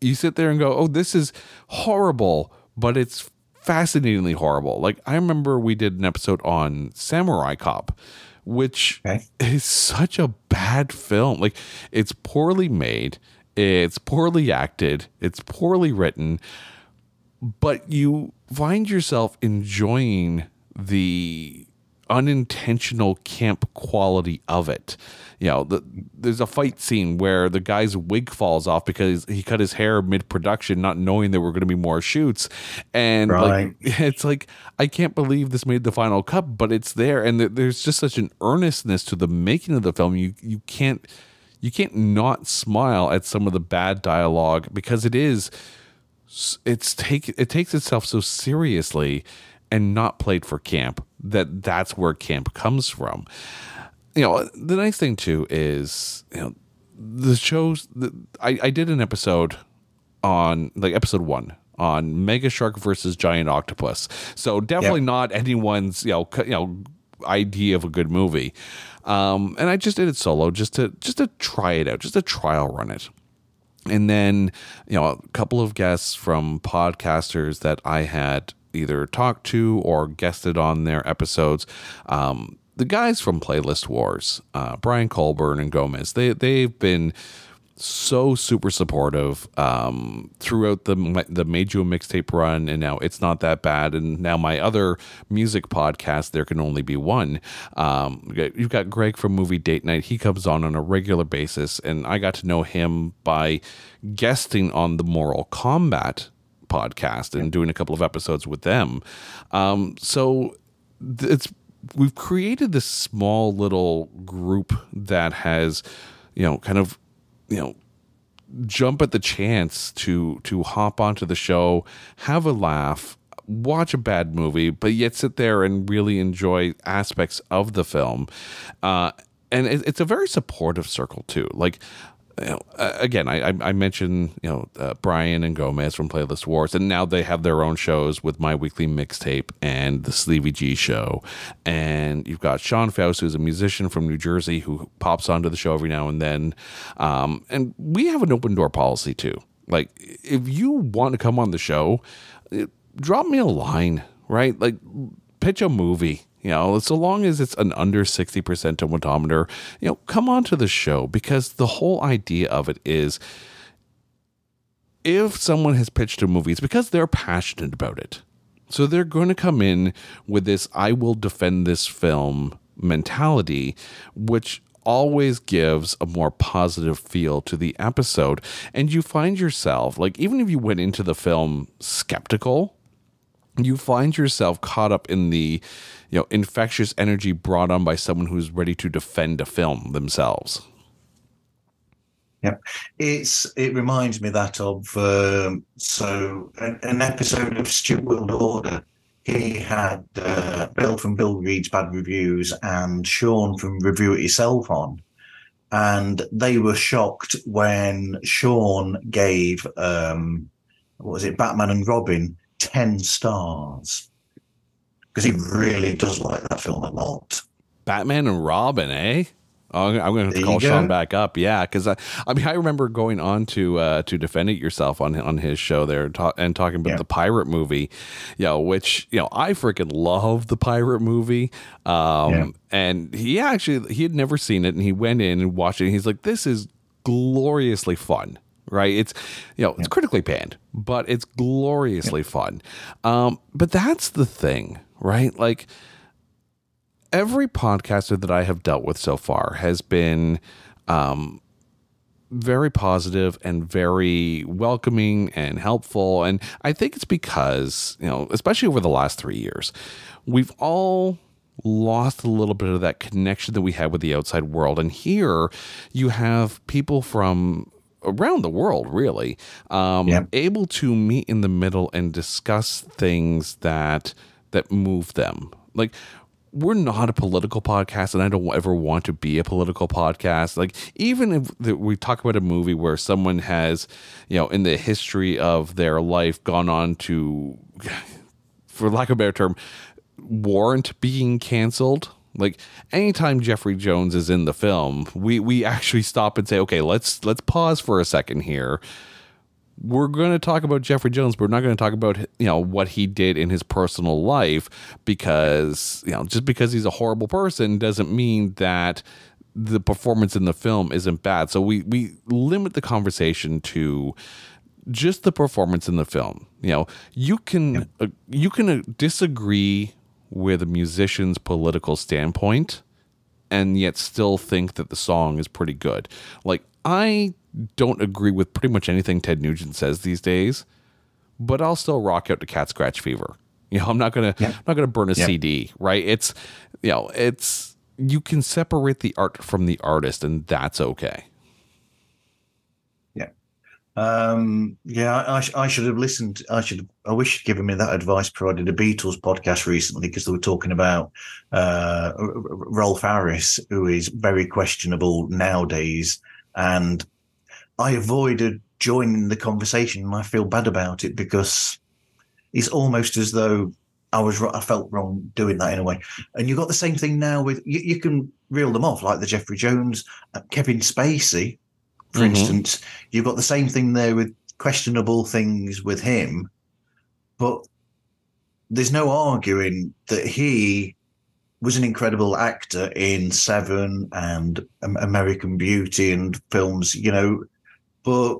you sit there and go oh this is horrible but it's fascinatingly horrible. Like i remember we did an episode on samurai cop which
Okay.
is such a bad film. Like it's poorly made it's poorly acted it's poorly written but you find yourself enjoying the unintentional camp quality of it. You know, the, there's a fight scene where the guy's wig falls off because he cut his hair mid production, not knowing there were going to be more shoots. And
Right.
like, it's like, I can't believe this made the final cut, but it's there. And there- there's just such an earnestness to the making of the film. You, you can't, you can't not smile at some of the bad dialogue because it is it's take it takes itself so seriously and not played for camp that that's where camp comes from. You know the nice thing too is you know the shows the, I, I did an episode on like episode one on mega shark versus giant octopus. So definitely
Yep.
not anyone's you know you know idea of a good movie. Um and i just did it solo just to just to try it out just to trial run it. And then you know a couple of guests from podcasters that I had either talked to or guested on their episodes. Um, the guys from Playlist Wars, uh, Brian Colburn and Gomez, they they've been so super supportive um, throughout the the a mixtape run, and now it's not that bad. And now my other music podcast, there can only be one. Um, you've got Greg from Movie Date Night. He comes on on a regular basis, and I got to know him by guesting on the Moral Combat podcast and doing a couple of episodes with them. Um, so it's we've created this small little group that has, you know, kind of, you know, jump at the chance to to hop onto the show, have a laugh, watch a bad movie, but yet sit there and really enjoy aspects of the film. Uh, and it, it's a very supportive circle too. Like. Know, again, I, I mentioned you know uh, Brian and Gomez from Playlist Wars, and now they have their own shows with my weekly mixtape and the Sleevy G Show, and you've got Sean Faust, who's a musician from New Jersey, who pops onto the show every now and then, um, and we have an open door policy too. Like, if you want to come on the show, eh, drop me a line, right? Like, pitch a movie. You know, so long as it's an under 60% tomatometer, you know, come on to the show because the whole idea of it is if someone has pitched a movie, it's because they're passionate about it. So they're going to come in with this I will defend this film mentality, which always gives a more positive feel to the episode. And you find yourself, like, even if you went into the film skeptical, you find yourself caught up in the you know infectious energy brought on by someone who's ready to defend a film themselves.
Yep, it's it reminds me that of um, so an, an episode of Stuart World Order. He had uh, Bill from Bill Reads Bad Reviews and Sean from Review It Yourself on, and they were shocked when Sean gave um, what was it Batman and Robin ten stars because he really does like that film a lot.
batman and robin eh I'm going to call Sean back up. Yeah, because I, I mean, I remember going on to uh, to defend it yourself on on his show there ta- and talking about
Yeah.
the pirate movie, you know, which you know I freaking love the pirate movie. Um,
Yeah.
and he actually he had never seen it, and he went in and watched it. And he's like, "This is gloriously fun." Right? It's you know it's critically panned, but it's gloriously fun. Um, but that's the thing, right? Like every podcaster that I have dealt with so far has been um, very positive and very welcoming and helpful. And I think it's because, you know, especially over the last three years, we've all lost a little bit of that connection that we had with the outside world. And here you have people from around the world really um,
Yeah.
able to meet in the middle and discuss things that that move them like we're not a political podcast and i don't ever want to be a political podcast like even if the, we talk about a movie where someone has you know in the history of their life gone on to for lack of a better term warrant being canceled like anytime Jeffrey Jones is in the film, we we actually stop and say, okay, let's let's pause for a second here. We're going to talk about Jeffrey Jones, but we're not going to talk about you know what he did in his personal life because you know just because he's a horrible person doesn't mean that the performance in the film isn't bad. So we we limit the conversation to just the performance in the film. You know, you can uh, you can uh, disagree with a musician's political standpoint and yet still think that the song is pretty good. Like I don't agree with pretty much anything Ted Nugent says these days, but I'll still rock out to Cat Scratch Fever. You know, I'm not gonna I'm not gonna burn a
Yeah.
CD, right? It's you know, it's you can separate the art from the artist, and that's okay.
Um, yeah, I, I, should have listened. I should. I wish you'd given me that advice did a Beatles podcast recently because they were talking about uh, Rolf Harris, who is very questionable nowadays, and I avoided joining the conversation. I feel bad about it because it's almost as though I was. I felt wrong doing that in a way. And you've got the same thing now with you. You can reel them off like the Jeffrey Jones, uh, Kevin Spacey, for
Mhm.
instance. You've got the same thing there with questionable things with him, but there's no arguing that he was an incredible actor in Seven and American Beauty and films, you know. But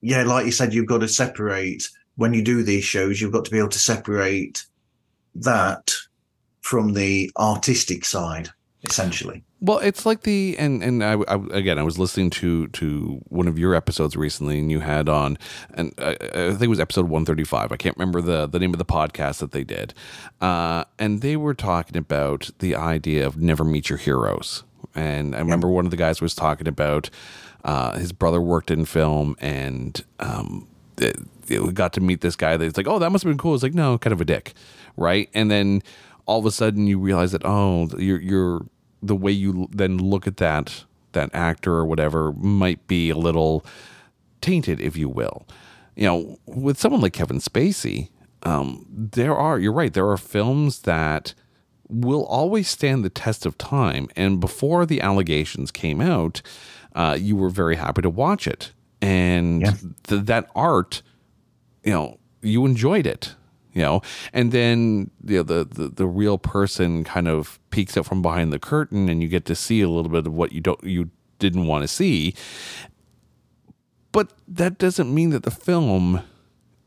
yeah, like you said, you've got to separate when you do these shows, you've got to be able to separate that from the artistic side, essentially.
Well, it's like the and and I, I again I was listening to to one of your episodes recently, and you had on, and I, I think it was episode one thirty five. I can't remember the the name of the podcast that they did, uh, and they were talking about the idea of never meet your heroes. And I remember one of the guys was talking about uh, his brother worked in film, and um, it, got to meet this guy. That's like, oh, that must have been cool. It's like, no, kind of a dick, right? And then all of a sudden you realize that oh, you're you're the way you then look at that that actor or whatever might be a little tainted, if you will. You know, with someone like Kevin Spacey, um, there are you're right. There are films that will always stand the test of time. And before the allegations came out, uh, you were very happy to watch it, and
Yeah.
th- that art, you know, you enjoyed it. You know, and then you know, the, the the real person kind of peeks out from behind the curtain, and you get to see a little bit of what you don't you didn't want to see. But that doesn't mean that the film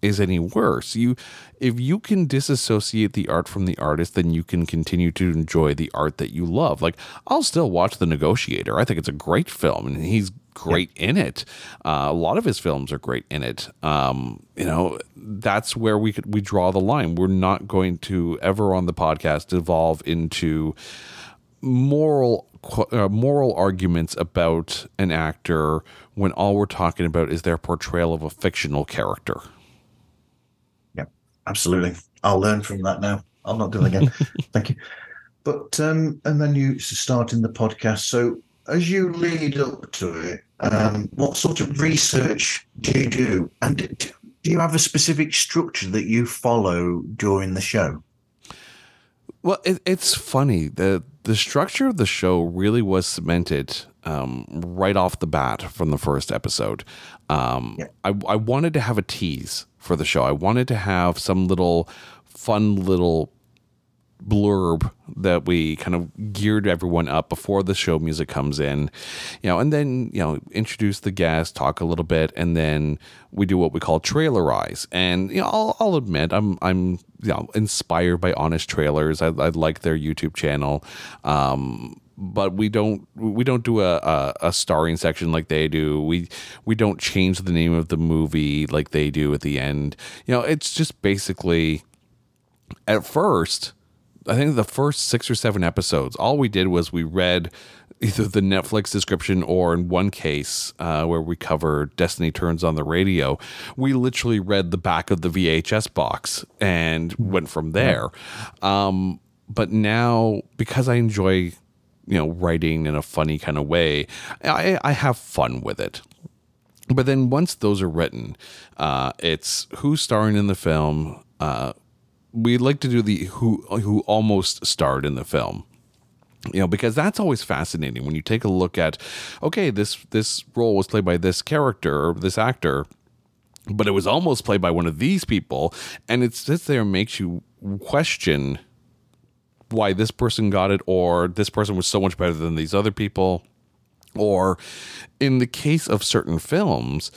is any worse. You if you can disassociate the art from the artist, then you can continue to enjoy the art that you love. Like I'll still watch The Negotiator. I think it's a great film and he's great in it. Uh, a lot of his films are great in it. Um, you know, that's where we could we draw the line. We're not going to ever on the podcast evolve into moral uh, moral arguments about an actor when all we're talking about is their portrayal of a fictional character.
Yeah, absolutely. I'll learn from that now. I'll not do it again. Thank you. But um, and then you starting the podcast. So as you lead up to it, um, what sort of research do you do, and do you have a specific structure that you follow during the show?
Well, it, it's funny the the structure of the show really was cemented um, right off the bat from the first episode. Um,
Yeah.
I, I wanted to have a tease for the show. I wanted to have some little fun little blurb that we kind of geared everyone up before the show music comes in, you know, and then, you know, introduce the guest, talk a little bit, and then we do what we call trailerize. And, you know, I'll, I'll admit I'm, I'm, you know, inspired by Honest Trailers. I, I like their YouTube channel. Um, but we don't we don't do a, a, a starring section like they do. We we don't change the name of the movie like they do at the end. You know, it's just basically at first, I think the first six or seven episodes, all we did was we read either the Netflix description or in one case uh, where we covered Destiny Turns on the radio, we literally read the back of the VHS box and went from there. Um, but now, because I enjoy, you know, writing in a funny kind of way, I, I have fun with it. But then once those are written, uh, it's who's starring in the film. Uh, we like to do the who who almost starred in the film. You know because that's always fascinating when you take a look at okay this this role was played by this character or this actor but it was almost played by one of these people and it sits there and makes you question why this person got it or this person was so much better than these other people. Or in the case of certain films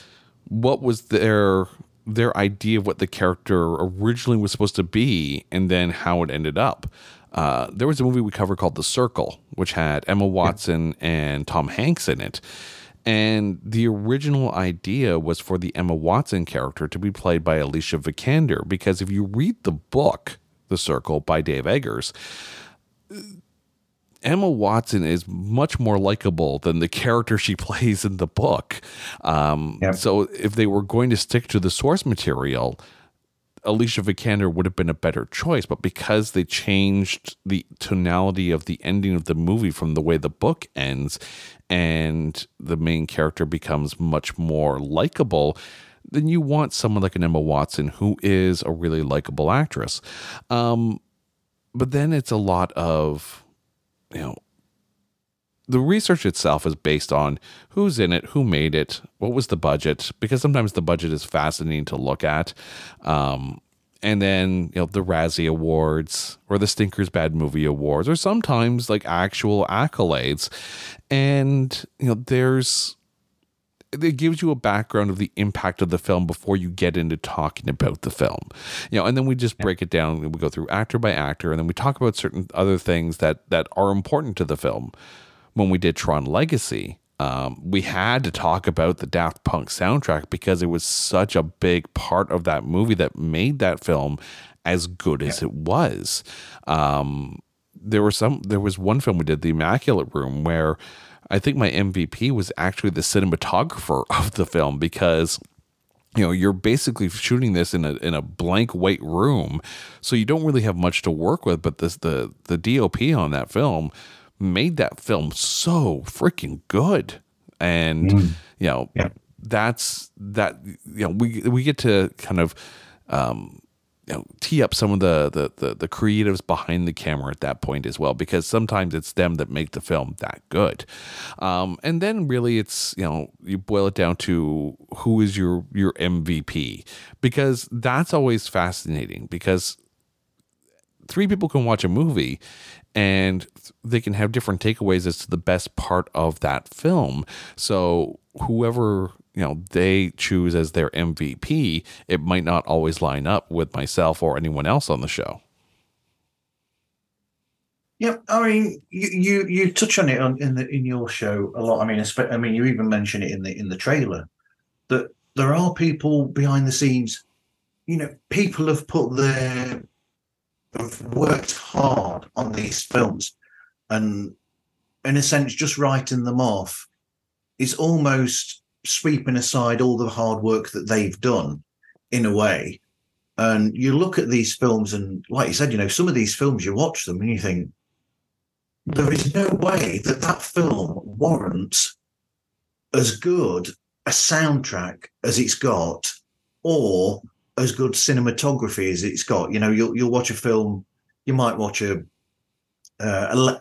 what was their their idea of what the character originally was supposed to be and then how it ended up. Uh, there was a movie we covered called the circle which had emma watson and tom hanks in it. And the original idea was for the emma watson character to be played by alicia vikander because if you read the book the circle by dave eggers Emma Watson is much more likable than the character she plays in the book. Um,
Yep.
So if they were going to stick to the source material, Alicia Vikander would have been a better choice. But because they changed the tonality of the ending of the movie from the way the book ends, and the main character becomes much more likable, then you want someone like an Emma Watson who is a really likable actress. Um, but then it's a lot of you know the research itself is based on who's in it, who made it, what was the budget, because sometimes the budget is fascinating to look at. Um, and then, you know, the Razzie Awards or the Stinkers Bad Movie Awards, or sometimes like actual accolades. And, you know, there's, it gives you a background of the impact of the film before you get into talking about the film. You know and then we just break it down and we go through actor by actor and then we talk about certain other things that that are important to the film. When we did tron legacy um, we had to talk about the daft punk soundtrack because it was such a big part of that movie that made that film as good as it was. Um, there were some there was one film we did the immaculate room where i think my mvp was actually the cinematographer of the film because you know you're basically shooting this in a in a blank white room so you don't really have much to work with but this the the dop on that film made that film so freaking good and you know
Yeah.
that's that you know we we get to kind of um you know, tee up some of the, the the the creatives behind the camera at that point as well, because sometimes it's them that make the film that good. Um, and then really, it's you know you boil it down to who is your your MVP, because that's always fascinating. Because three people can watch a movie and they can have different takeaways as to the best part of that film. So whoever you know they choose as their MVP, it might not always line up with myself or anyone else on the show.
Yeah, I mean, you you, you touch on it on, in the in your show a lot. I mean, I mean, you even mention it in the in the trailer that there are people behind the scenes. You know, people have put their have worked hard on these films, and in a sense, just writing them off is almost sweeping aside all the hard work that they've done, in a way. And you look at these films, and like you said, you know, some of these films, you watch them and you think, there is no way that that film warrants as good a soundtrack as it's got or as good cinematography as it's got. You know, you'll you'll watch a film, you might watch a uh, a le-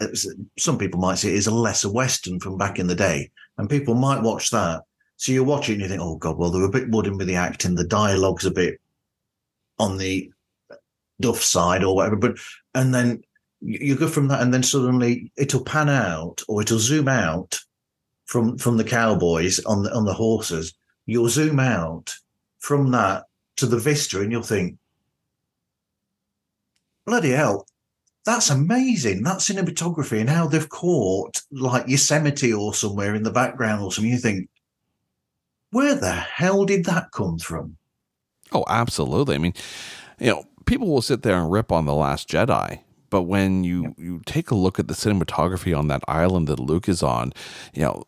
some people might say it is a lesser western from back in the day, and people might watch that. So you watch it and you think, oh god, well they're a bit wooden with the acting, the dialogue's a bit on the duff side or whatever, but and then you go from that, and then suddenly it'll pan out or it'll zoom out from from the cowboys on the on the horses. You'll zoom out from that to the vista, and you'll think, bloody hell, that's amazing. That cinematography and how they've caught like Yosemite or somewhere in the background or something. You think, where the hell did that come from?
Oh, absolutely. I mean, you know, people will sit there and rip on The Last Jedi, but when you, you take a look at the cinematography on that island that Luke is on, you know,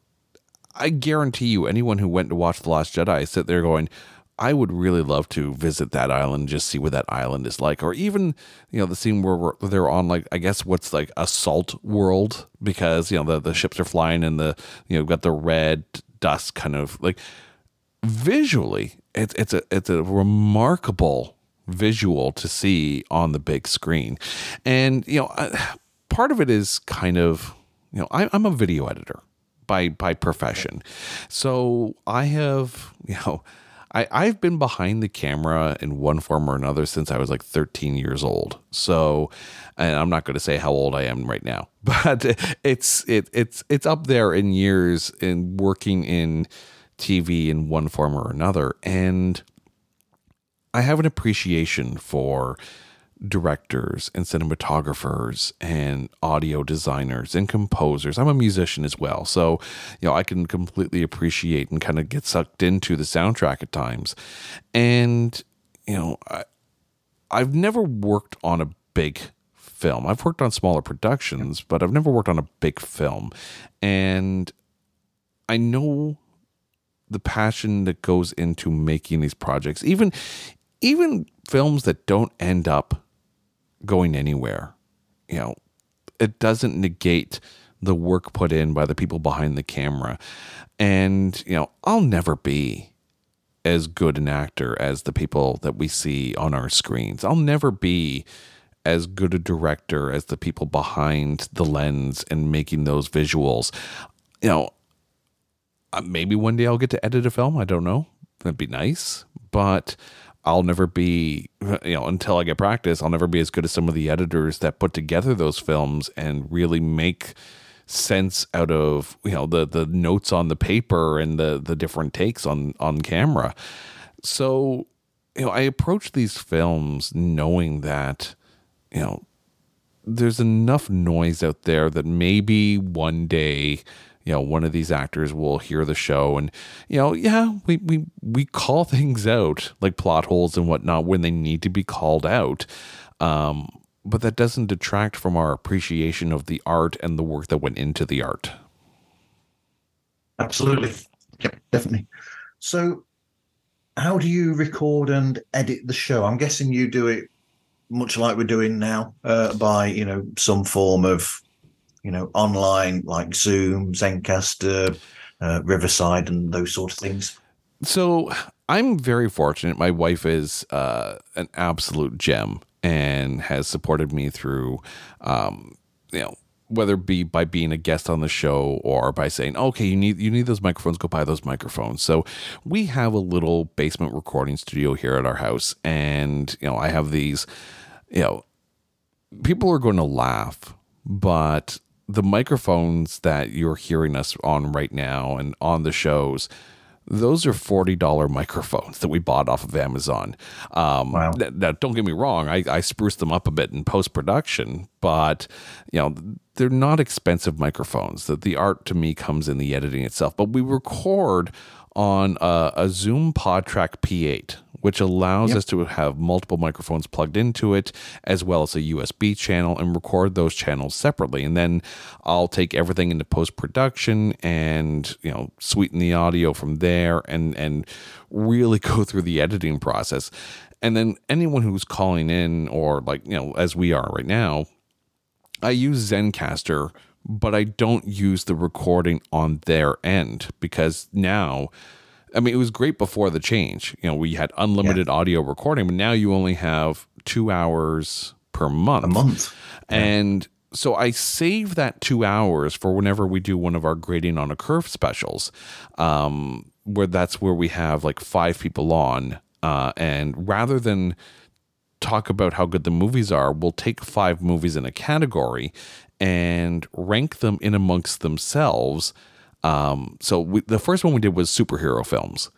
I guarantee you, anyone who went to watch The Last Jedi sit there going, I would really love to visit that island, and just see what that island is like, or even you know the scene where we're, they're on like I guess what's like a salt world because you know the the ships are flying and the you know got the red dust kind of like visually it's it's a it's a remarkable visual to see on the big screen, and you know part of it is kind of you know I, I'm a video editor by by profession, so I have you know. I, I've been behind the camera in one form or another since I was like 13 years old. So, and I'm not going to say how old I am right now, but it's it it's it's up there in years in working in TV in one form or another, and I have an appreciation for directors and cinematographers and audio designers and composers. I'm a musician as well. So, you know, I can completely appreciate and kind of get sucked into the soundtrack at times. And, you know, I, I've never worked on a big film. I've worked on smaller productions, but I've never worked on a big film. And I know the passion that goes into making these projects. Even even films that don't end up going anywhere. You know, it doesn't negate the work put in by the people behind the camera. And, you know, I'll never be as good an actor as the people that we see on our screens. I'll never be as good a director as the people behind the lens and making those visuals. You know, Uh, maybe one day I'll get to edit a film. I don't know. That'd be nice. But I'll never be, you know, until I get practice, I'll never be as good as some of the editors that put together those films and really make sense out of, you know, the the notes on the paper and the the different takes on on camera. So, you know, I approach these films knowing that, you know, there's enough noise out there that maybe one day you know one of these actors will hear the show and you know yeah we we we call things out like plot holes and whatnot when they need to be called out um, but that doesn't detract from our appreciation of the art and the work that went into the art
Absolutely. Yep, definitely. So, how do you record and edit the show? I'm guessing you do it much like we're doing now uh, by, you know, some form of, you know, online like Zoom, Zencastr, uh, Riverside, and those sort of things.
So I'm very fortunate. My wife is uh, an absolute gem and has supported me through, um, you know, whether it be by being a guest on the show or by saying, "Okay, you need you need those microphones. Go buy those microphones." So we have a little basement recording studio here at our house, and you know, I have these, you know, people are going to laugh, but the microphones that you're hearing us on right now and on the shows, those are forty dollar microphones that we bought off of Amazon. Um,
Wow.
Now, don't get me wrong, I, I spruced them up a bit in post production, but you know they're not expensive microphones. That the art to me comes in the editing itself. But we record on a, a Zoom PodTrak P8, which allows
Yep.
us to have multiple microphones plugged into it, as well as a USB channel, and record those channels separately. And then I'll take everything into post production and you know sweeten the audio from there, and and really go through the editing process. And then anyone who's calling in, or like you know, as we are right now, I use Zencastr, but I don't use the recording on their end because now, I mean, it was great before the change. You know, we had unlimited audio recording, but now you only have two hours per month.
A month.
And so I save that two hours for whenever we do one of our grading on a curve specials, um, where that's where we have like five people on, uh, and rather than talk about how good the movies are, we'll take five movies in a category and rank them in amongst themselves. Um, so we, the first one we did was superhero films.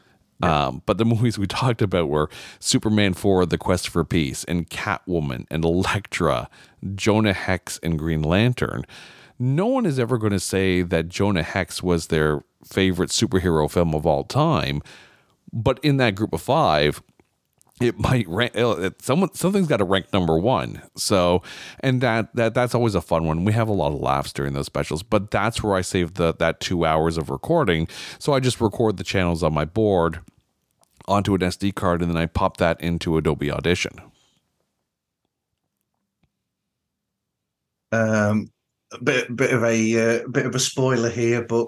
Um, but the movies we talked about were Superman 4, The Quest for Peace, and Catwoman, and Elektra, Jonah Hex, and Green Lantern. No one is ever going to say that Jonah Hex was their favorite superhero film of all time. But in that group of five, it might rank uh, someone something's got to rank number one. So and that that that's always a fun one. We have a lot of laughs during those specials but that's where i save the that two hours of recording. So i just record the channels on my board onto an sd card and then i pop that into adobe audition.
Um bit bit of a uh, bit of a spoiler here but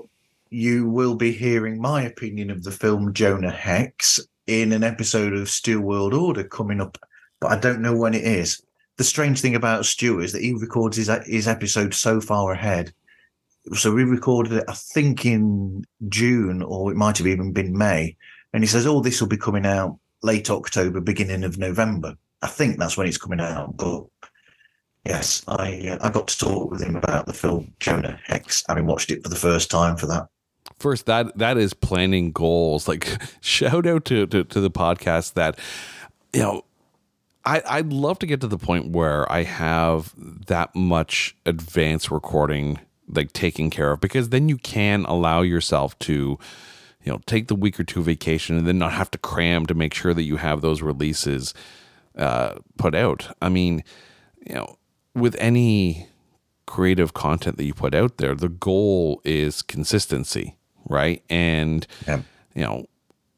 you will be hearing my opinion of the film jonah hex in an episode of Stu World Order coming up, but I don't know when it is. The strange thing about Stu is that he records his his episode so far ahead. So we recorded it, I think, in June, or it might have even been May. And he says, "Oh, this will be coming out late October, beginning of November." I think that's when it's coming out. But yes, I uh, I got to talk with him about the film Jonah Hex, having watched it for the first time for that
first that that is planning goals like shout out to, to, to the podcast that you know I, I'd love to get to the point where I have that much advanced recording like taken care of because then you can allow yourself to you know take the week or two vacation and then not have to cram to make sure that you have those releases uh, put out. I mean, you know, with any creative content that you put out there, the goal is consistency right? And yeah. you know,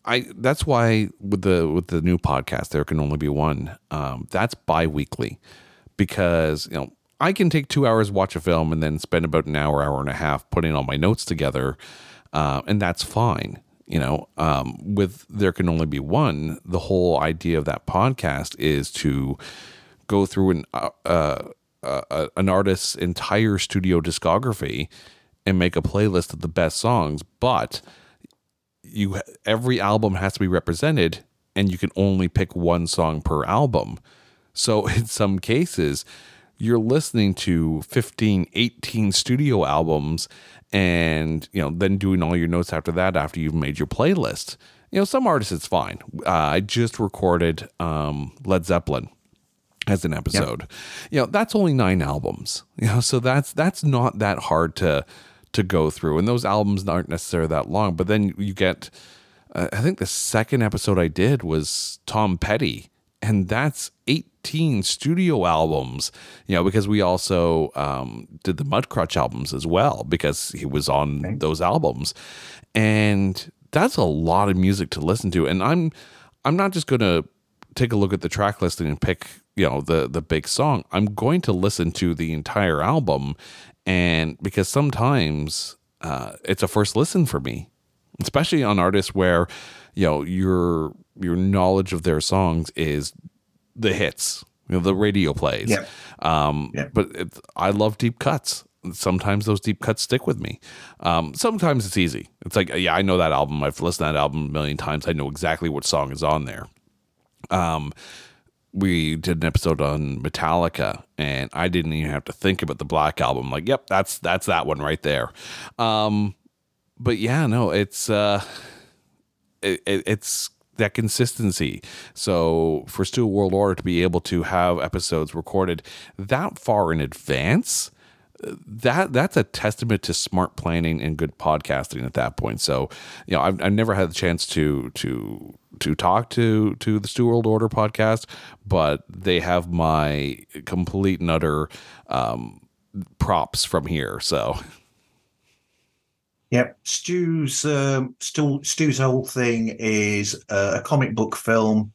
I that's why with the with the new podcast there can only be one. Um, that's bi-weekly because you know I can take two hours watch a film and then spend about an hour, hour and a half putting all my notes together, uh, and that's fine. You know, um, with there can only be one. The whole idea of that podcast is to go through an uh, uh, uh an artist's entire studio discography and make a playlist of the best songs, but you every album has to be represented and you can only pick one song per album. So in some cases, you're listening to 15, 18 studio albums and, you know, then doing all your notes after that after you've made your playlist. You know, some artists it's fine. Uh, I just recorded um, Led Zeppelin as an episode. Yep. You know, that's only 9 albums. You know, so that's that's not that hard to to go through. And those albums aren't necessarily that long, but then you get, uh, I think the second episode I did was Tom Petty, and that's 18 studio albums, you know, because we also um, did the Mudcrutch albums as well, because he was on okay. those albums. And that's a lot of music to listen to. And I'm, I'm not just going to take a look at the track listing and pick you know the the big song i'm going to listen to the entire album and because sometimes uh, it's a first listen for me, especially on artists where you know your your knowledge of their songs is the hits, you know, the radio plays.
Yeah.
Um, yeah. But it, I love deep cuts. Sometimes those deep cuts stick with me. Um, sometimes it's easy. It's like, yeah, I know that album. I've listened to that album a million times. I know exactly what song is on there. Um, we did an episode on Metallica, and I didn't even have to think about the Black album. Like, yep, that's that's that one right there. Um, but yeah, no, it's uh, it, it, it's that consistency. So for Stu World Order to be able to have episodes recorded that far in advance, that that's a testament to smart planning and good podcasting at that point. So, you know, I've, I've never had the chance to to to talk to to the Stu World Order podcast, but they have my complete and utter um, props from here. So,
yep, Stu's um, Stu, whole thing is uh, a comic book film,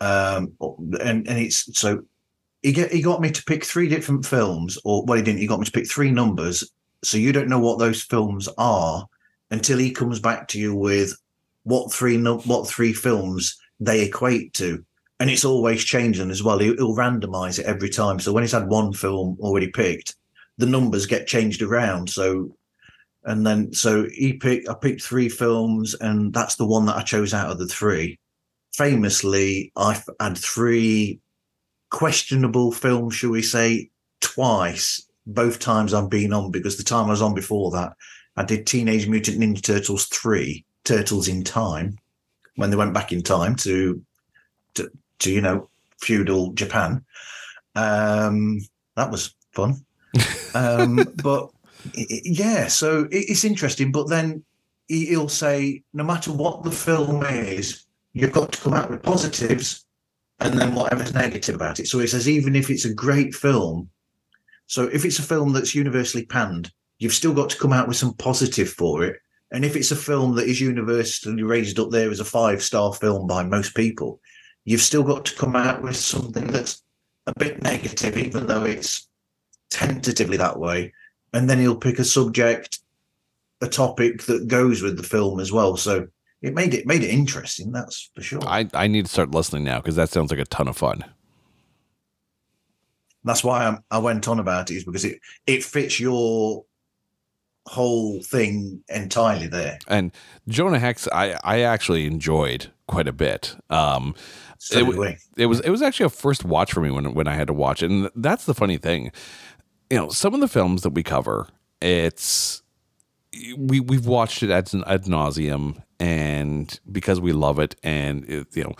um, and and it's so he get he got me to pick three different films, or well, he didn't. He got me to pick three numbers, so you don't know what those films are until he comes back to you with what three what three films they equate to, and it's always changing as well. He'll, he'll randomize it every time. So when he's had one film already picked, the numbers get changed around. So, and then so he picked, I picked three films, and that's the one that I chose out of the three. Famously, I had three questionable film, shall we say, twice. Both times I've been on because the time I was on before that, I did Teenage Mutant Ninja Turtles three, Turtles in Time, when they went back in time to, to, to you know, feudal Japan. Um, that was fun. um, but yeah, so it's interesting. But then he'll say, no matter what the film is, you've got to come out with positives and then whatever's negative about it. So he says, even if it's a great film, so if it's a film that's universally panned, you've still got to come out with some positive for it. And if it's a film that is universally raised up there as a five star film by most people, you've still got to come out with something that's a bit negative, even though it's tentatively that way. And then he'll pick a subject, a topic that goes with the film as well. So it made it made it interesting. That's for sure.
I I need to start listening now because that sounds like a ton of fun.
That's why I'm, I went on about it is because it it fits your whole thing entirely there.
And Jonah Hex, I I actually enjoyed quite a bit. Um,
so
it, it, was it was actually a first watch for me when when I had to watch it, and that's the funny thing. You know, some of the films that we cover, it's we we've watched it ad, ad nauseum, and because we love it, and it, you know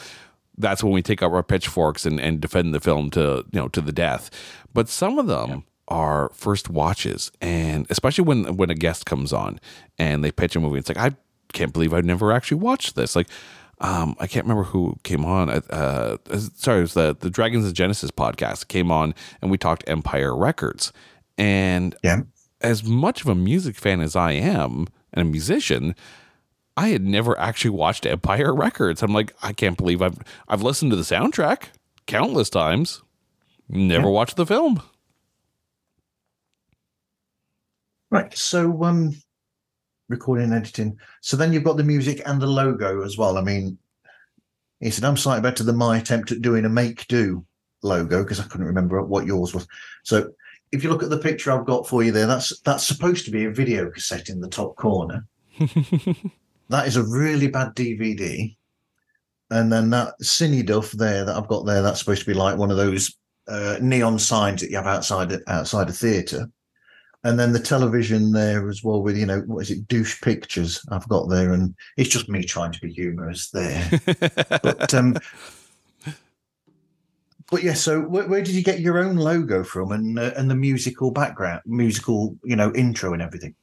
that's when we take up our pitchforks and, and defend the film to you know to the death. But some of them. Yeah are first watches and especially when when a guest comes on and they pitch a movie it's like i can't believe i've never actually watched this like um, I can't remember who came on. Uh, uh, sorry, it was the the Dragons of Genesis podcast came on, and we talked Empire Records. And
yeah.
as much of a music fan as I am and a musician, I had never actually watched Empire Records. I'm like, I can't believe I've I've listened to the soundtrack countless times, never yeah. watched the film.
Right. So, um, recording and editing. So then you've got the music and the logo as well. I mean, he said, I'm slightly better than my attempt at doing a make do logo because I couldn't remember what yours was. So if you look at the picture I've got for you there, that's that's supposed to be a video cassette in the top corner. that is a really bad DVD. And then that Cine Duff there that I've got there, that's supposed to be like one of those uh, neon signs that you have outside outside a theatre. And then the television there as well with you know what is it douche pictures i've got there. And it's just me trying to be humorous there. But um but yeah so where, where, did you get your own logo from and uh, and the musical background musical you know intro and everything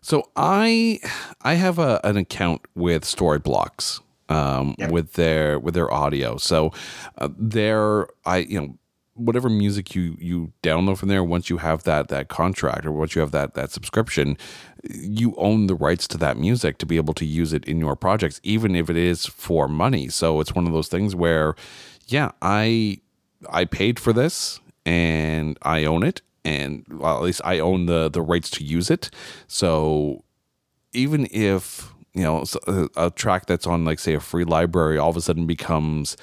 so i i have a, an account with storyblocks um, yep. with their with their audio. So uh, there i you know whatever music you you download from there once you have that that contract or once you have that that subscription you own the rights to that music to be able to use it in your projects even if it is for money. So it's one of those things where yeah i i paid for this and i own it and well, at least i own the the rights to use it so even if you know a, a track that's on like say a free library all of a sudden becomes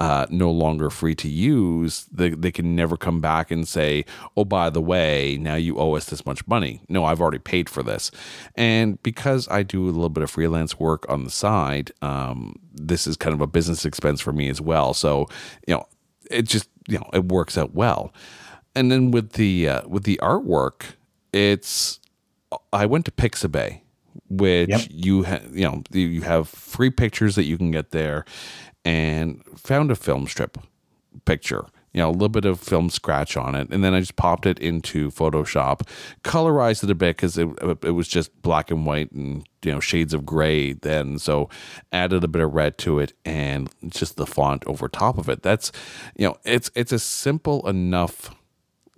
uh, no longer free to use, they, they can never come back and say, oh, by the way, now you owe us this much money. No, I've already paid for this. And because I do a little bit of freelance work on the side, um, this is kind of a business expense for me as well. So, you know, it just, you know, it works out well. And then with the, uh, with the artwork, it's, I went to Pixabay which yep. you ha- you know you have free pictures that you can get there and found a film strip picture you know, a little bit of film scratch on it, and then I just popped it into Photoshop, colorized it a bit because it, it was just black and white and you know shades of gray then, so added a bit of red to it and just the font over top of it. That's you know, it's it's a simple enough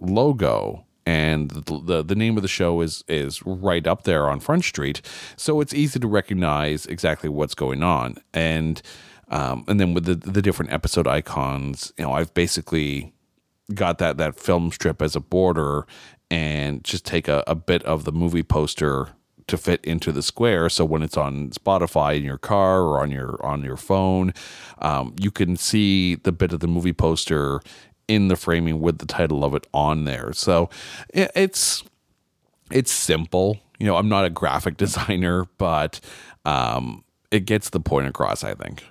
logo and the, the, the name of the show is is right up there on Front Street, so it's easy to recognize exactly what's going on. And um, and then with the the different episode icons, you know, I've basically got that that film strip as a border and just take a, a bit of the movie poster to fit into the square. So when it's on Spotify in your car or on your on your phone, um, you can see the bit of the movie poster in the framing with the title of it on there. So it's it's simple. You know, I'm not a graphic designer, but um, it gets the point across. I think.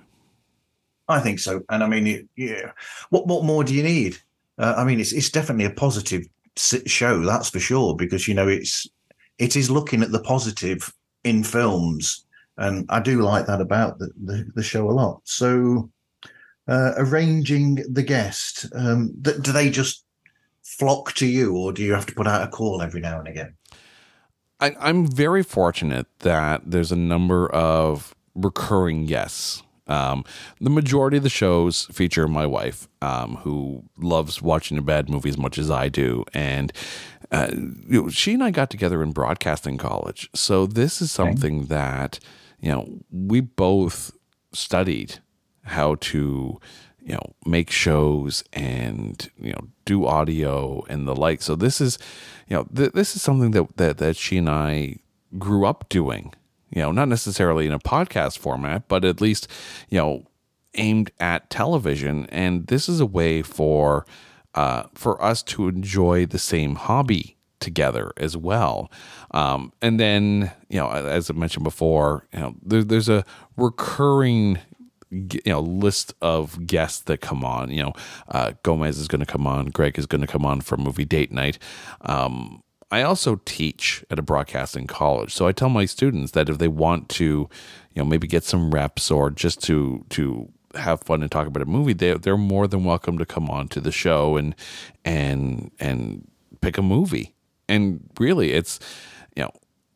I think so, and I mean, yeah. What what more do you need? Uh, I mean, it's it's definitely a positive show, that's for sure, because you know it's it is looking at the positive in films, and I do like that about the the, the show a lot. So, uh, arranging the guest, um, th- do they just flock to you, or do you have to put out a call every now and again?
I, I'm very fortunate that there's a number of recurring guests um, the majority of the shows feature my wife, um, who loves watching a bad movie as much as I do, and uh, you know, she and I got together in broadcasting college. So this is something okay. that you know we both studied how to you know make shows and you know do audio and the like. So this is you know th- this is something that, that that she and I grew up doing you know, not necessarily in a podcast format, but at least, you know, aimed at television. And this is a way for uh, for us to enjoy the same hobby together as well. Um, and then, you know, as I mentioned before, you know, there, there's a recurring you know list of guests that come on you know uh, gomez is going to come on greg is going to come on for movie date night um, I also teach at a broadcasting college. So I tell my students that if they want to, you know, maybe get some reps or just to to have fun and talk about a movie, they they're more than welcome to come on to the show and and and pick a movie. And really it's you know,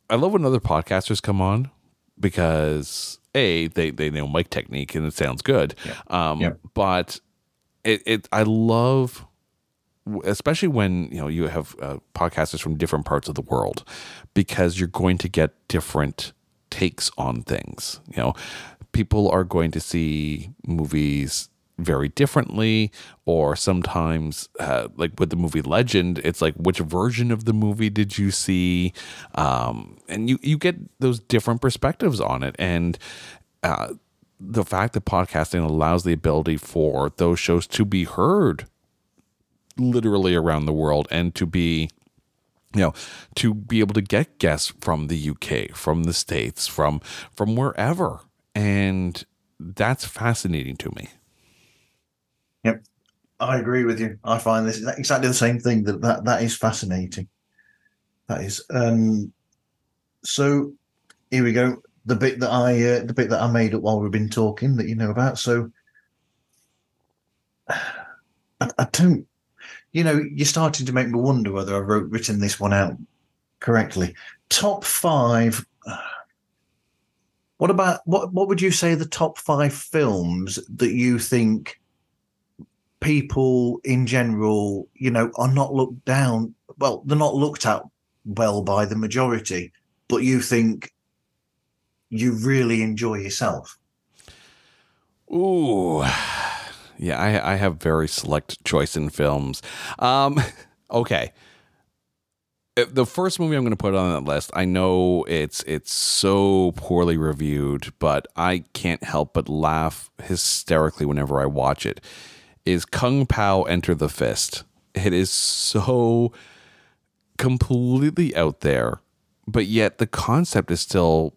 I love when other podcasters come on because a they they know mic technique and it sounds good. Yeah. Um yeah. but it, it I love especially when you know you have uh, podcasters from different parts of the world because you're going to get different takes on things you know people are going to see movies very differently or sometimes uh, like with the movie legend it's like which version of the movie did you see? Um, and you you get those different perspectives on it. And uh, the fact that podcasting allows the ability for those shows to be heard literally around the world and to be you know to be able to get guests from the UK from the states from from wherever. And that's fascinating to me
yep I agree with you I find this exactly the same thing that that, that is fascinating that is um so here we go the bit that I uh, the bit that I made up while we've been talking that you know about so I, I don't you know, you're starting to make me wonder whether I wrote written this one out correctly. Top five. What about what? What would you say the top five films that you think people in general, you know, are not looked down? Well, they're not looked at well by the majority, but you think you really enjoy yourself.
Ooh. Yeah, I, I have very select choice in films. Um, okay. Uh, the first movie I'm going to put on that list, I know it's it's so poorly reviewed, but I can't help but laugh hysterically whenever I watch it. Is Kung Pow Enter the Fist? It is so completely out there, but yet the concept is still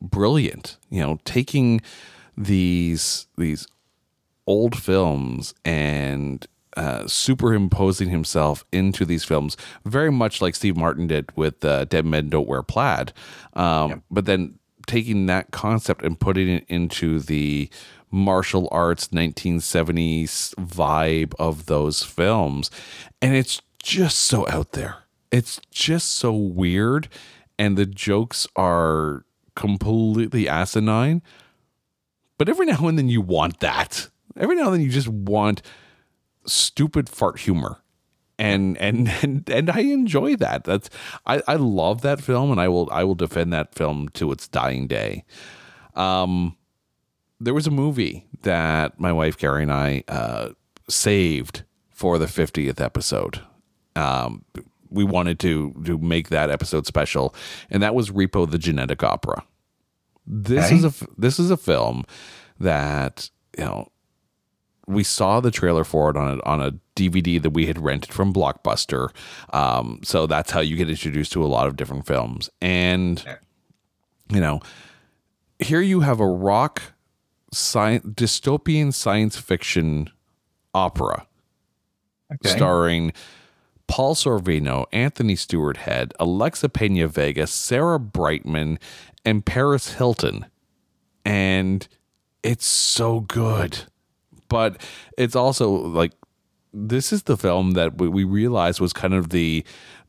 brilliant. You know, taking these these old films and uh, superimposing himself into these films, very much like Steve Martin did with uh, Dead Men Don't Wear Plaid. Um, yep. But then taking that concept and putting it into the martial arts 1970s vibe of those films. And it's just so out there. It's just so weird. And the jokes are completely asinine. But every now and then you want that every now and then you just want stupid fart humor and and and, and I enjoy that. That's I, I love that film, and I will I will defend that film to its dying day. Um, there was a movie that my wife Gary and I uh, saved for the fiftieth episode. Um, we wanted to to make that episode special, and that was Repo the Genetic Opera. This okay. is a this is a film that you know we saw the trailer for it on a, on a DVD that we had rented from Blockbuster. Um, so that's how you get introduced to a lot of different films. And, you know, here you have a rock sci- dystopian science fiction opera
Okay.
starring Paul Sorvino, Anthony Stewart Head, Alexa Pena Vega, Sarah Brightman, and Paris Hilton. And it's so good. But it's also like this is the film that we, we realized was kind of the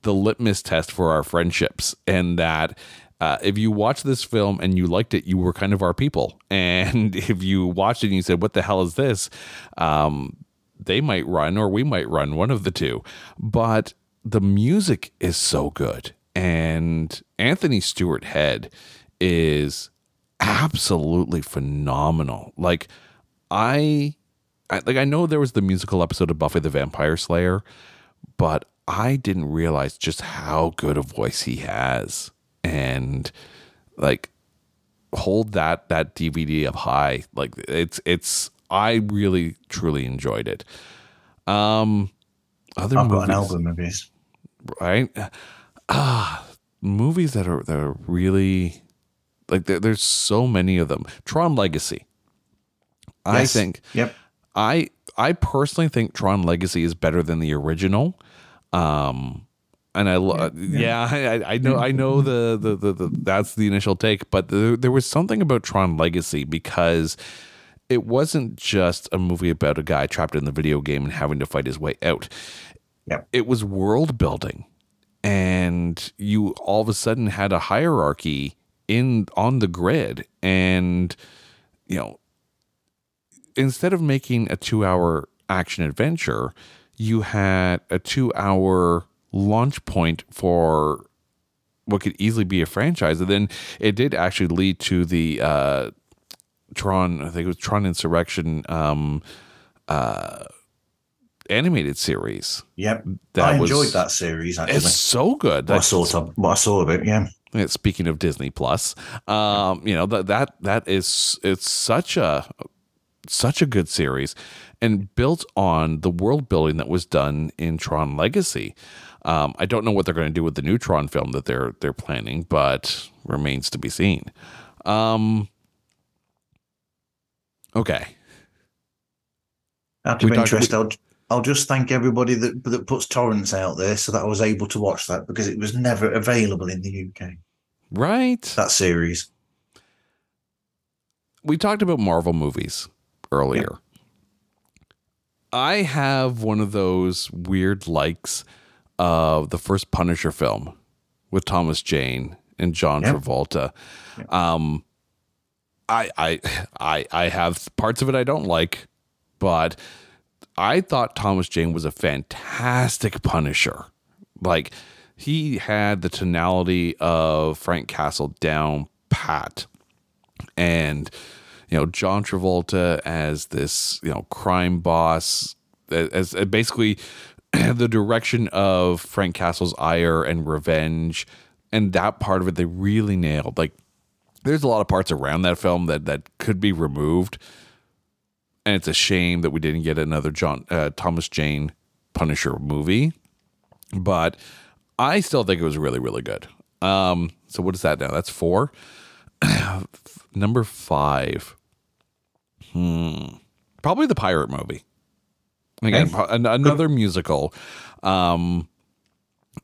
the litmus test for our friendships and that uh, if you watched this film and you liked it, you were kind of our people. And if you watched it and you said, "What the hell is this?" Um, they might run or we might run, one of the two. But the music is so good. And Anthony Stewart Head is absolutely phenomenal. Like I, I like I know there was the musical episode of Buffy the Vampire Slayer, but I didn't realize just how good a voice he has. And like hold that that DVD up high. Like it's it's I really truly enjoyed it. Um other
I've
movies,
got an album of his.
right? Ah, movies that are that are really like there, there's so many of them. Tron Legacy. I think
Yep.
I I personally think Tron Legacy is better than the original. Um and I love yeah, I, I- I know I know the, the the the that's the initial take, but there, there was something about Tron Legacy because it wasn't just a movie about a guy trapped in the video game and having to fight his way out.
Yep.
It was world building and you all of a sudden had a hierarchy in on the grid and you know instead of making a two hour action adventure, you had a two hour launch point for what could easily be a franchise. And then it did actually lead to the uh, Tron, I think it was Tron Insurrection um, uh, animated series.
Yep.
That
I
was-
enjoyed that series actually.
It's so good.
what I saw what I saw of it, yeah.
Yeah, speaking of Disney Plus, um, you know that that that is it's such a such a good series and built on the world building that was done in Tron Legacy. Um, I don't know what they're going to do with the new Tron film that they're they're planning, but remains to be seen. Um, okay,
Out
We
of
talked-
interest, I'll, I'll just thank everybody that that puts torrents out there so that I was able to watch that because it was never available in the UK.
right.
That series.
we talked about Marvel movies earlier. I have one of those weird likes of the first Punisher film with Thomas Jane and John. Travolta. Um, I, I, I, I have parts of it I don't like, but I thought Thomas Jane was a fantastic Punisher. Like he had the tonality of Frank Castle down pat and you know John Travolta as this you know crime boss as, as basically the direction of Frank Castle's ire and revenge and that part of it they really nailed. Like there's a lot of parts around that film that that could be removed and it's a shame that we didn't get another John uh, Thomas Jane Punisher movie but I still think it was really really good. Um so what is that now? That's 4 number five. Hmm. Probably the pirate movie. Again,
Okay.
pro- an- another musical. Um,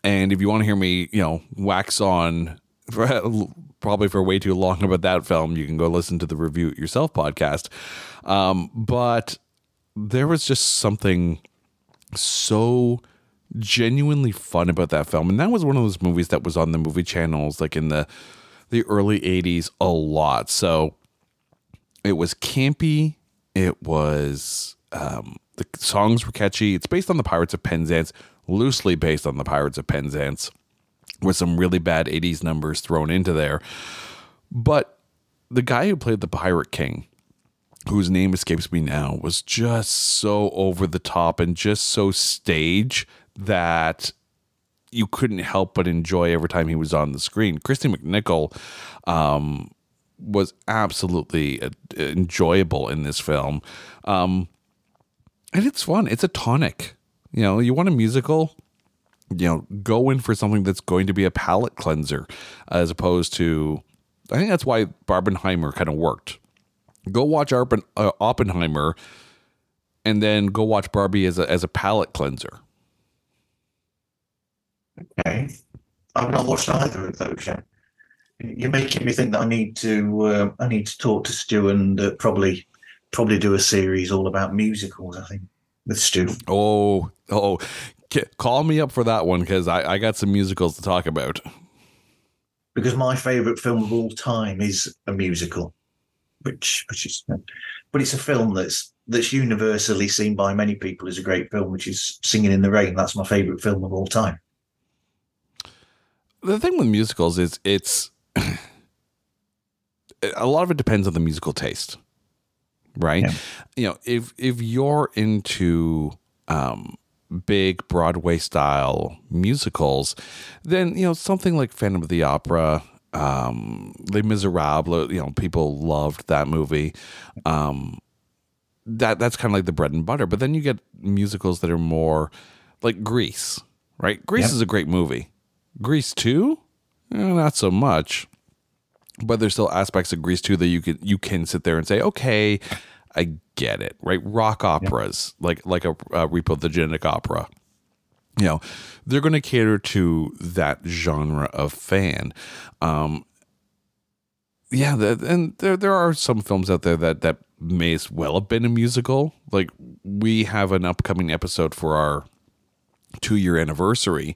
and if you want to hear me, you know, wax on for, probably for way too long about that film, you can go listen to the Review It Yourself podcast. Um, but there was just something so genuinely fun about that film and that was one of those movies that was on the movie channels like in the the early 80s a lot so it was campy. It was um the songs were catchy. It's based on the pirates of penzance loosely based on the pirates of penzance with some really bad 80s numbers thrown into there. But the guy who played the pirate king whose name escapes me now, was just so over the top and just so stage that you couldn't help but enjoy every time he was on the screen. Kristy McNichol um, was absolutely uh, enjoyable in this film. Um, and it's fun. It's a tonic. You know, you want a musical, you know, go in for something that's going to be a palate cleanser as opposed to I think that's why Barbenheimer kind of worked. Go watch Arpen, uh, Oppenheimer and then go watch Barbie as a as a palate cleanser.
Okay. I've not watched either of those yet. You're making me think that I need to uh, I need to talk to Stu and uh, probably probably do a series all about musicals. I think with Stu.
Oh, oh, call me up for that one because I, I got some musicals to talk about.
Because my favourite film of all time is a musical, which which is, but it's a film that's that's universally seen by many people as a great film, which is Singing in the Rain. That's my favourite film of all time.
The thing with musicals is it's a lot of it depends on the musical taste, right?
Yeah.
You know, if if you're into um, big Broadway style musicals, then you know something like Phantom of the Opera, um, Les Miserables. You know, people loved that movie. Um, that that's kind of like the bread and butter. But then you get musicals that are more like Grease, right? Grease
Yep.
is a great movie. Grease two, eh, not so much. But there's still aspects of Grease too that you can you can sit there and say, okay, I get it, right? Rock operas, like like a, a Repo the Genetic Opera. You know, they're going to cater to that genre of fan. Um, yeah, the, and there there are some films out there that that may as well have been a musical. Like we have an upcoming episode for our two year anniversary,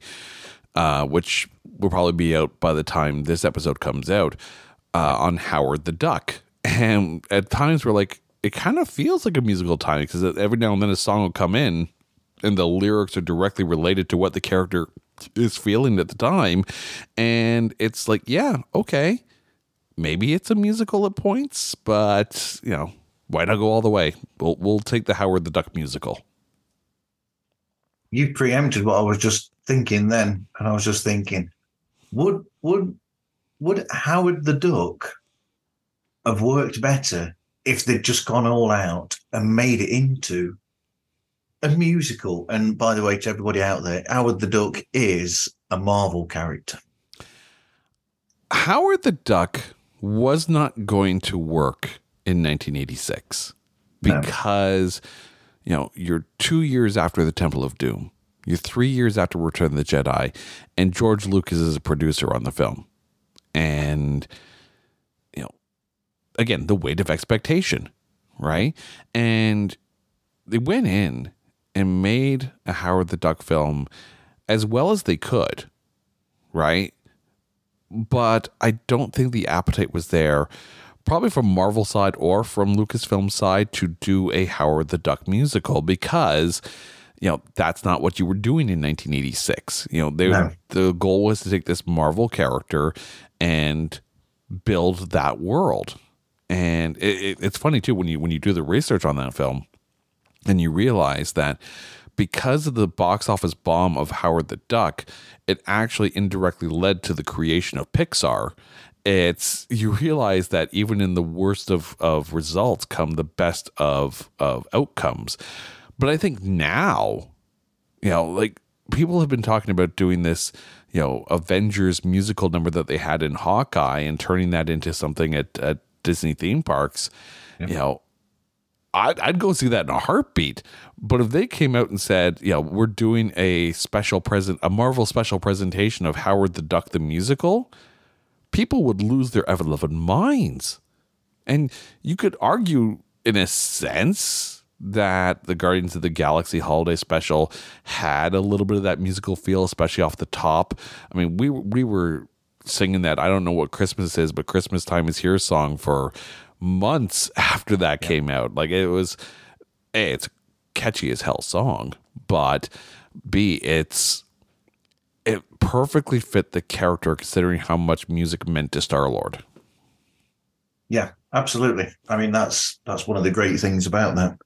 uh, which will probably be out by the time this episode comes out uh, on Howard the Duck. And at times we're like, it kind of feels like a musical time because every now and then a song will come in and the lyrics are directly related to what the character is feeling at the time. And it's like, yeah, okay, maybe it's a musical at points, but you know, why not go all the way? We'll we'll take the Howard the Duck musical.
You preempted what I was just thinking then, and I was just thinking, would would would Howard the Duck have worked better if they'd just gone all out and made it into a musical? And by the way, to everybody out there, Howard the Duck is a Marvel character.
Howard the Duck was not going to work in 1986
No.
because you know you're two years after the Temple of Doom, you're three years after Return of the Jedi, and George Lucas is a producer on the film, and you know again the weight of expectation, right? And they went in and made a Howard the Duck film as well as they could, right? but I don't think the appetite was there, probably from Marvel side or from Lucasfilm side, to do a Howard the Duck musical because, you know, that's not what you were doing in 1986. You know, they,
No.
the goal was to take this Marvel character and build that world. And it, it, it's funny too when you when you do the research on that film, and you realize that because of the box office bomb of Howard the Duck, it actually indirectly led to the creation of Pixar. It's you realize that even in the worst of, of results come the best of of outcomes. But I think now, you know, like people have been talking about doing this, you know, Avengers musical number that they had in Hawkeye and turning that into something at, at Disney theme parks. You know, I'd, I'd go see that in a heartbeat. But if they came out and said, you know, we're doing a special present, a Marvel special presentation of Howard the Duck the musical, people would lose their ever loving minds. And you could argue, in a sense, that the Guardians of the Galaxy holiday special had a little bit of that musical feel, especially off the top. I mean, we we were singing that I don't know what Christmas is, but Christmas time is here song for months after that came out. Like it was, a it's a catchy as hell song, but b it's it perfectly fit the character considering how much music meant to Star Lord.
Yeah, absolutely. I mean, that's that's one of the great things about that.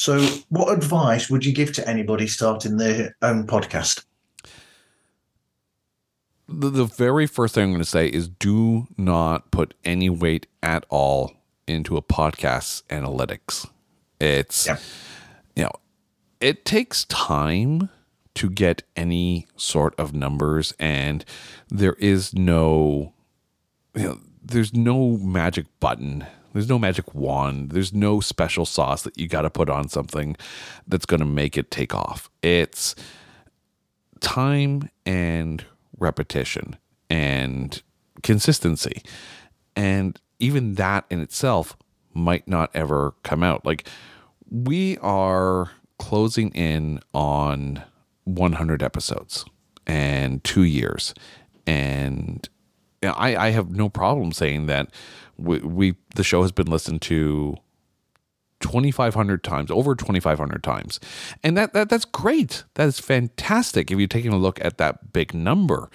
So, what advice would you give to anybody starting their own podcast?
The, the very first thing I'm going to say is do not put any weight at all into a podcast's analytics. It's
Yeah.
you know it takes time to get any sort of numbers, and there is no, you know, there's no magic button. There's no magic wand. There's no special sauce that you got to put on something that's going to make it take off. It's time and repetition and consistency. And even that in itself might not ever come out. Like we are closing in on 100 episodes and two years. And I, I have no problem saying that we, we the show has been listened to 2500 times over 2500 times. And that, that that's great. That is fantastic if you're taking a look at that big number.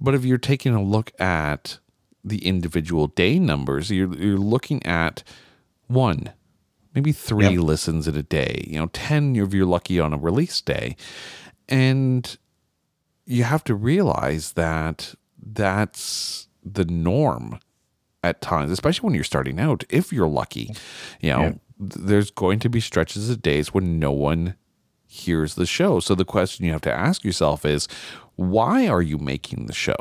But if you're taking a look at the individual day numbers you're, you're looking at one maybe three yep. listens in a day you know 10 if you're lucky on a release day. And you have to realize that that's the norm at times, especially when you're starting out. If you're lucky, you know, yeah. there's going to be stretches of days when no one hears the show. So the question you have to ask yourself is, why are you making the show?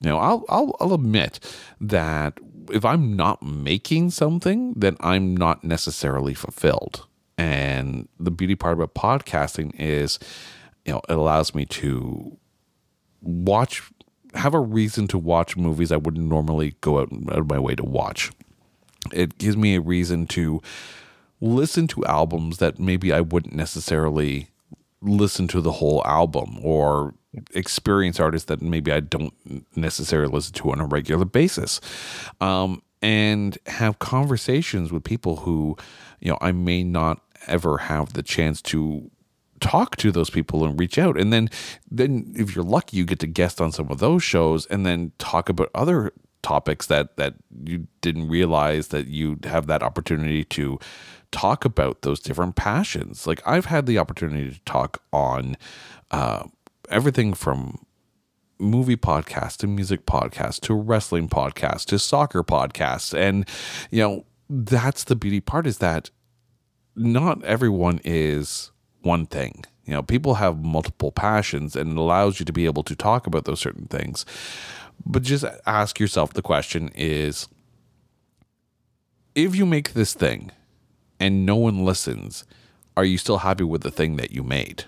Know, I'll, I'll, I'll admit that if I'm not making something, then I'm not necessarily fulfilled. And the beauty part about podcasting is, you know, it allows me to watch have a reason to watch movies I wouldn't normally go out, of my way to watch. It gives me a reason to listen to albums that maybe I wouldn't necessarily listen to the whole album or experience artists that maybe I don't necessarily listen to on a regular basis. Um, and have conversations with people who, you know, I may not ever have the chance to talk to those people and reach out. And then then if you're lucky you get to guest on some of those shows and then talk about other topics that that you didn't realize that you'd have that opportunity to talk about those different passions. Like i've had the opportunity to talk on uh, everything from movie podcast to music podcast to wrestling podcast to soccer podcasts. And you know that's the beauty part is that not everyone is one thing. You know, people have multiple passions and it allows you to be able to talk about those certain things. But just ask yourself the question is if you make this thing and no one listens, are you still happy with the thing that you made?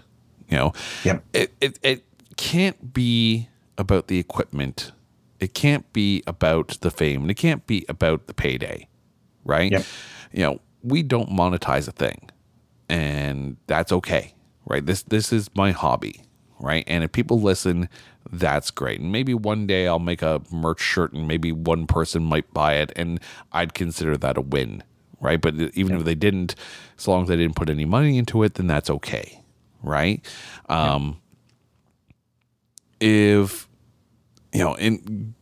You know,
yep.
it, it, it can't be about the equipment. It can't be about the fame and it can't be about the payday, right?
Yep.
You know, we don't monetize a thing and that's okay, right? This this is my hobby, right? And if people listen, that's great. And maybe one day I'll make a merch shirt and maybe one person might buy it and I'd consider that a win, right? But even yeah. if they didn't, as long as they didn't put any money into it, then that's okay, right? Um, If you know, in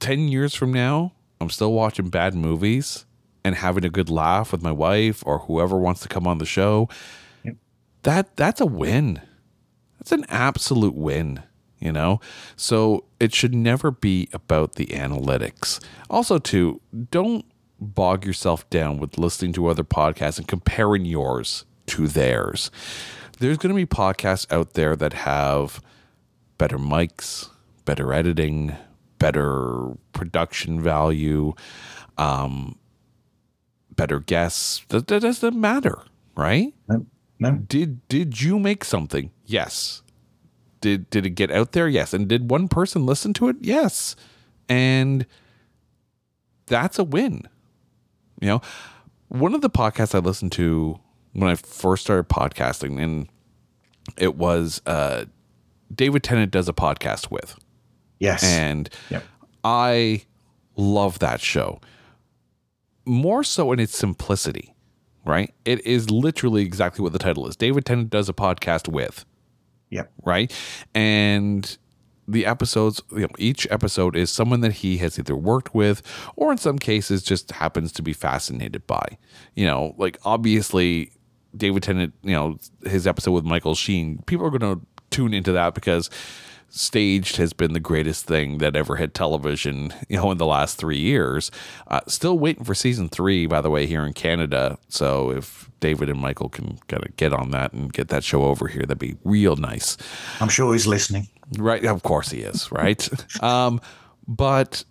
10 years from now, I'm still watching bad movies and having a good laugh with my wife or whoever wants to come on the show, yep. that that's a win. That's an absolute win, you know? So it should never be about the analytics. Also, too, don't bog yourself down with listening to other podcasts and comparing yours to theirs. There's going to be podcasts out there that have better mics, better editing, better production value, um, better guess. That, that doesn't matter, right?
No, no.
Did did you make something? Yes. Did did it get out there? Yes. And did one person listen to it? Yes. And that's a win. You know, one of the podcasts I listened to when I first started podcasting, and it was uh, David Tennant does a podcast with.
Yes.
And
yep.
I love that show more so in its simplicity, right? It is literally exactly what the title is. David Tennant does a podcast with.
Yep.
Right. And the episodes, you know, each episode is someone that he has either worked with or in some cases just happens to be fascinated by. You know, like obviously David Tennant, you know, his episode with Michael Sheen, people are going to tune into that because staged has been the greatest thing that ever hit television, you know, in the last three years. Uh, still waiting for season three, by the way, here in Canada. So if David and Michael can kind of get on that and get that show over here, that'd be real nice.
I'm sure he's listening.
Right. Of course he is. Right. um, but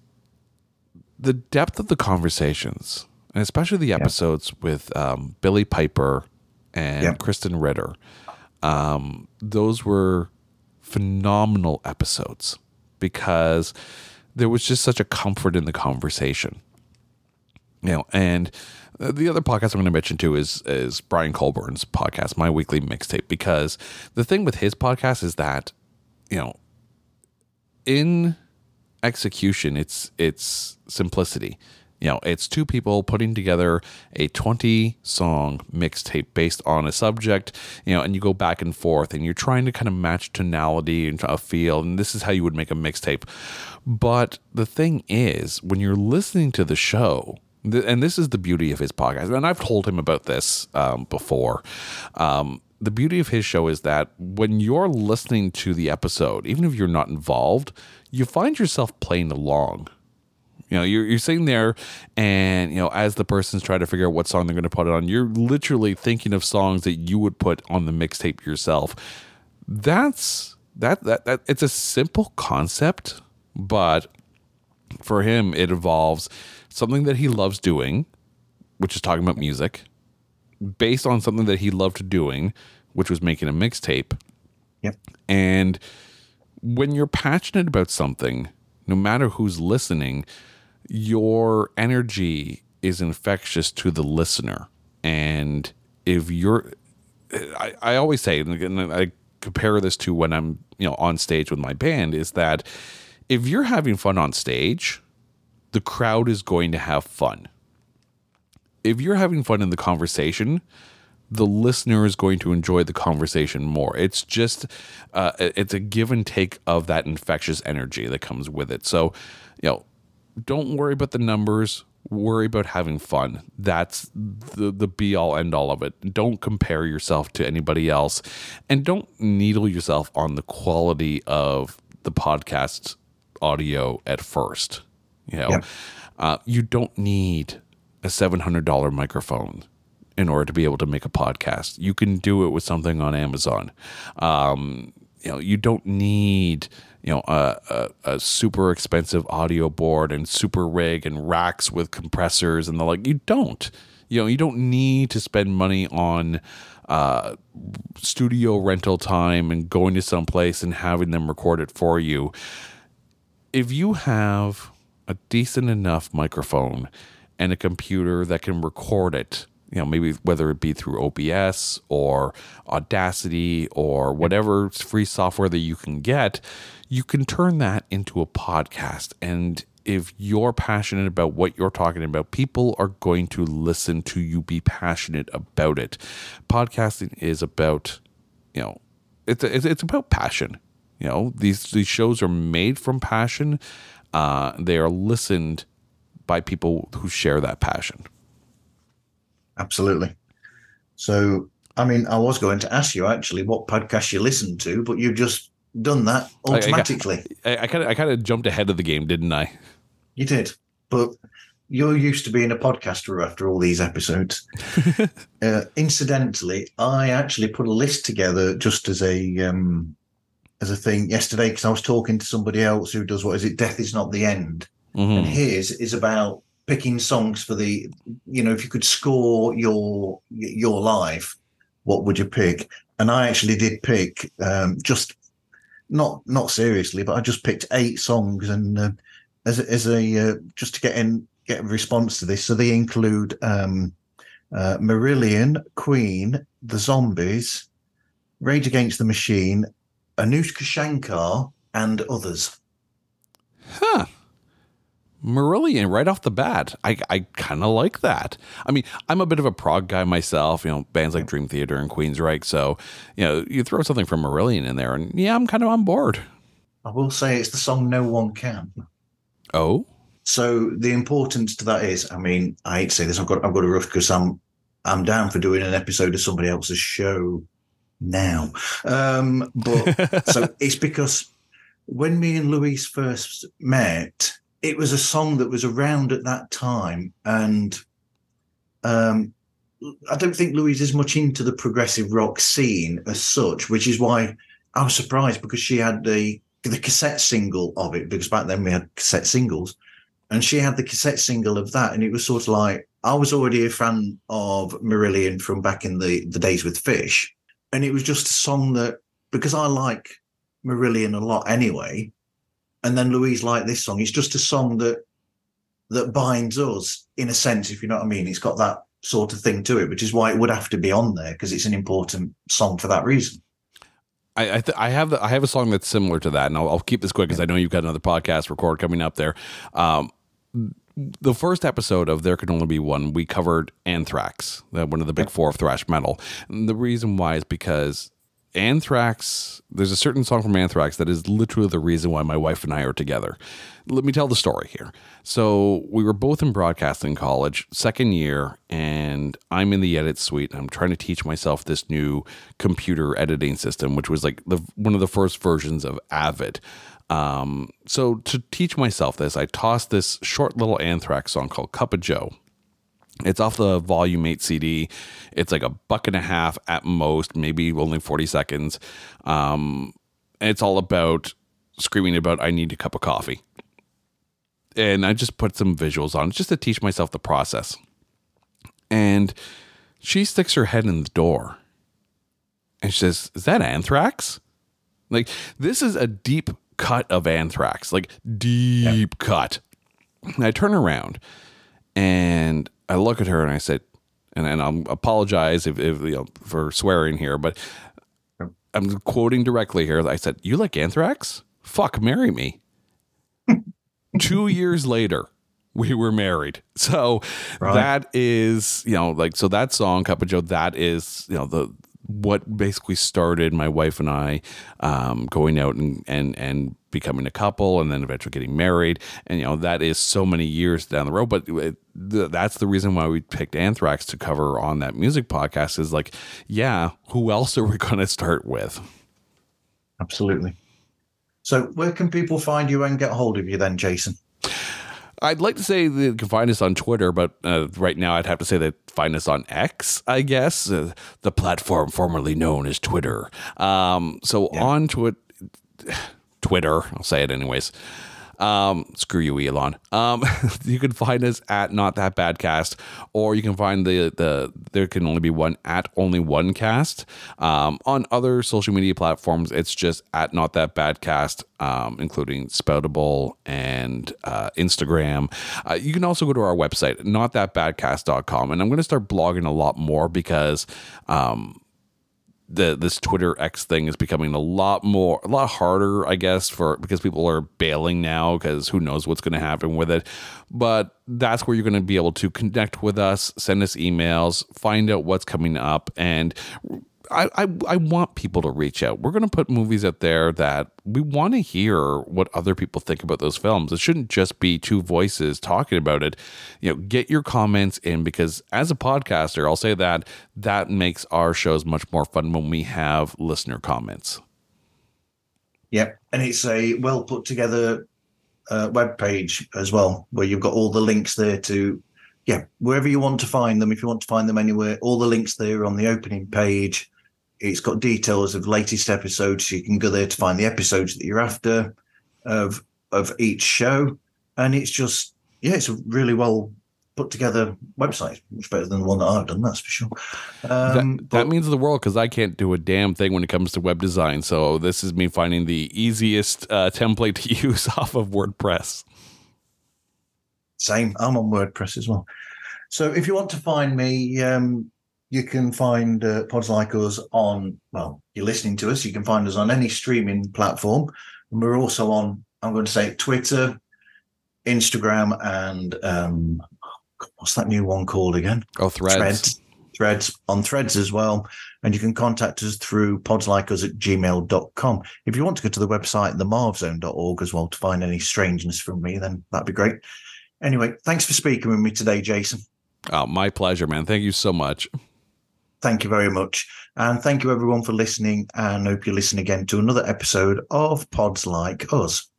the depth of the conversations, and especially the episodes with um, Billie Piper and
Yep.
Krysten Ritter, um, those were phenomenal episodes because there was just such a comfort in the conversation. You know, and the other podcast I'm going to mention too is is Brian Colburn's podcast, My Weekly Mixtape, because the thing with his podcast is that, you know, in execution, it's it's simplicity. You know, it's two people putting together a 20 song mixtape based on a subject, you know, and you go back and forth and you're trying to kind of match tonality and a feel. And this is how you would make a mixtape. But the thing is, when you're listening to the show, and this is the beauty of his podcast, and I've told him about this um, before. Um, the beauty of his show is that when you're listening to the episode, even if you're not involved, you find yourself playing along. You know, you're, you're sitting there, and you know, as the person's trying to figure out what song they're going to put it on, you're literally thinking of songs that you would put on the mixtape yourself. That's that that that it's a simple concept, but for him, it involves something that he loves doing, which is talking about music, based on something that he loved doing, which was making a mixtape.
Yep.
And when you're passionate about something, no matter who's listening, your energy is infectious to the listener. And if you're, I, I always say, and I compare this to when I'm, you know, on stage with my band, is that if you're having fun on stage, the crowd is going to have fun. If you're having fun in the conversation, the listener is going to enjoy the conversation more. It's just, uh, it's a give and take of that infectious energy that comes with it. So, you know, don't worry about the numbers. Worry about having fun. That's the the be all end all of it. Don't compare yourself to anybody else, and don't needle yourself on the quality of the podcast audio at first. You know,
Yeah.
uh, you don't need a seven hundred dollar microphone in order to be able to make a podcast. You can do it with something on Amazon. Um, you know, you don't need you know a, a, a super expensive audio board and super rig and racks with compressors and the like. You don't. You know, you don't need to spend money on uh, studio rental time and going to some place and having them record it for you. If you have a decent enough microphone and a computer that can record it, you know, maybe whether it be through OBS or Audacity or whatever free software that you can get, you can turn that into a podcast. And if you're passionate about what you're talking about, people are going to listen to you be passionate about it. Podcasting is about, you know, it's it's, it's about passion. You know, these these shows are made from passion. Uh, they are listened by people who share that passion.
Absolutely. So, I mean, I was going to ask you actually what podcast you listen to, but you've just done that automatically.
I kind of I kind of jumped ahead of the game, didn't I?
You did, but you're used to being a podcaster after all these episodes. uh, incidentally, I actually put a list together just as a um, as a thing yesterday because I was talking to somebody else who does what is it? Death is not the end, and
Mhm.
his is about picking songs for the. You know, if you could score your your life, what would you pick? And I actually did pick um, just not not seriously, but I just picked eight songs and. Uh, as a, as a uh, just to get in get a response to this. So they include um, uh, Marillion, Queen, The Zombies, Rage Against the Machine, Anoushka Shankar, and others.
Huh. Marillion right off the bat. I, I kind of like that. I mean, I'm a bit of a prog guy myself, you know, bands like Dream Theater and Queensryche. So, you know, you throw something from Marillion in there and yeah, I'm kind of on board.
I will say it's the song No One Can.
Oh,
So the importance to that is, I mean, I hate to say this, I've got I've got a rough because I'm I'm down for doing an episode of somebody else's show now. Um, but so it's because when me and Louise first met, it was a song that was around at that time, and um, I don't think Louise is much into the progressive rock scene as such, which is why I was surprised because she had the the cassette single of it because back then we had cassette singles, and she had the cassette single of that, and it was sort of like I was already a fan of Marillion from back in the the days with Fish, and it was just a song that because I like Marillion a lot anyway, and then Louise liked this song. It's just a song that that binds us in a sense, if you know what I mean. It's got that sort of thing to it, which is why it would have to be on there because it's an important song for that reason.
I I, th- I have I have a song that's similar to that, and I'll, I'll keep this quick because I know you've got another podcast record coming up there. Um, the first episode of There Can Only Be One, we covered Anthrax, one of the big four of thrash metal. And the reason why is because Anthrax, there's a certain song from Anthrax that is literally the reason why my wife and I are together. Let me tell the story here. So, we were both in broadcasting college, second year, and I'm in the edit suite. I'm trying to teach myself this new computer editing system, which was like the, one of the first versions of Avid. Um, so, to teach myself this, I tossed this short little Anthrax song called Cup of Joe it's off the Volume 8 CD. It's like a buck and a half at most, maybe only 40 seconds. Um, it's all about screaming about, I need a cup of coffee. And I just put some visuals on just to teach myself the process. And she sticks her head in the door and she says, Is that anthrax? Like, this is a deep cut of anthrax, like deep yeah. cut. And I turn around and I look at her and I said, and, and I'll apologize if, if you know, for swearing here, but I'm quoting directly here. I said, "You like anthrax? Fuck, marry me." Two years later, we were married. So right. that is, you know, like so that song, Cup of Joe, that is, you know, the what basically started my wife and I um, going out and, and and becoming a couple and then eventually getting married. And you know that is so many years down the road. But it, that's the reason why we picked anthrax to cover on that music podcast is like yeah who else are we going to start with?
Absolutely. So where can people find you and get hold of you then jason
I'd like to say you can find us on Twitter, but uh, right now I'd have to say that find us on X, I guess, uh, the platform formerly known as Twitter. Um, so yeah. on Twitter, Twitter, I'll say it anyways. Um, screw you, Elon. Um, you can find us at Not That Bad Cast, or you can find the the there can only be one at only one cast. Um, on other social media platforms, it's just at Not That Bad Cast, um, including Spoutible and uh, Instagram. Uh, you can also go to our website, notthatbadcast.com, and I'm going to start blogging a lot more because um, the this Twitter X thing is becoming a lot more a lot harder, I guess, for because people are bailing now because who knows what's going to happen with it. But that's where you're going to be able to connect with us, send us emails, find out what's coming up, and I, I, I want people to reach out. We're going to put movies out there that we want to hear what other people think about those films. It shouldn't just be two voices talking about it. You know, get your comments in because as a podcaster, I'll say that that makes our shows much more fun when we have listener comments.
Yep, and it's a well put together uh, web page as well, where you've got all the links there to yeah, wherever you want to find them, if you want to find them anywhere, all the links there on the opening page. It's got details of latest episodes. So you can go there to find the episodes that you're after of of each show. And it's just yeah, it's a really well put together website. Much better than the one that I've done, that's for sure.
Um, that, that means the world because I can't do a damn thing when it comes to web design. So this is me finding the easiest uh, template to use off of WordPress.
Same. I'm on WordPress as well. So if you want to find me, um, you can find uh, pods like us on, well, you're listening to us. You can find us on any streaming platform. And we're also on, I'm going to say Twitter, Instagram, and um, what's that new one called again?
Oh, Threads. Threads.
Threads on Threads as well. And you can contact us through podslikeus at gmail.com. If you want to go to the website, themarvzone.org as well, to find any strangeness from me, then that'd be great. Anyway, thanks for speaking with me today, Jason.
Oh, my pleasure, man. Thank you so much.
Thank you very much. And thank you everyone for listening. And hope you listen again to another episode of Pods Like Us.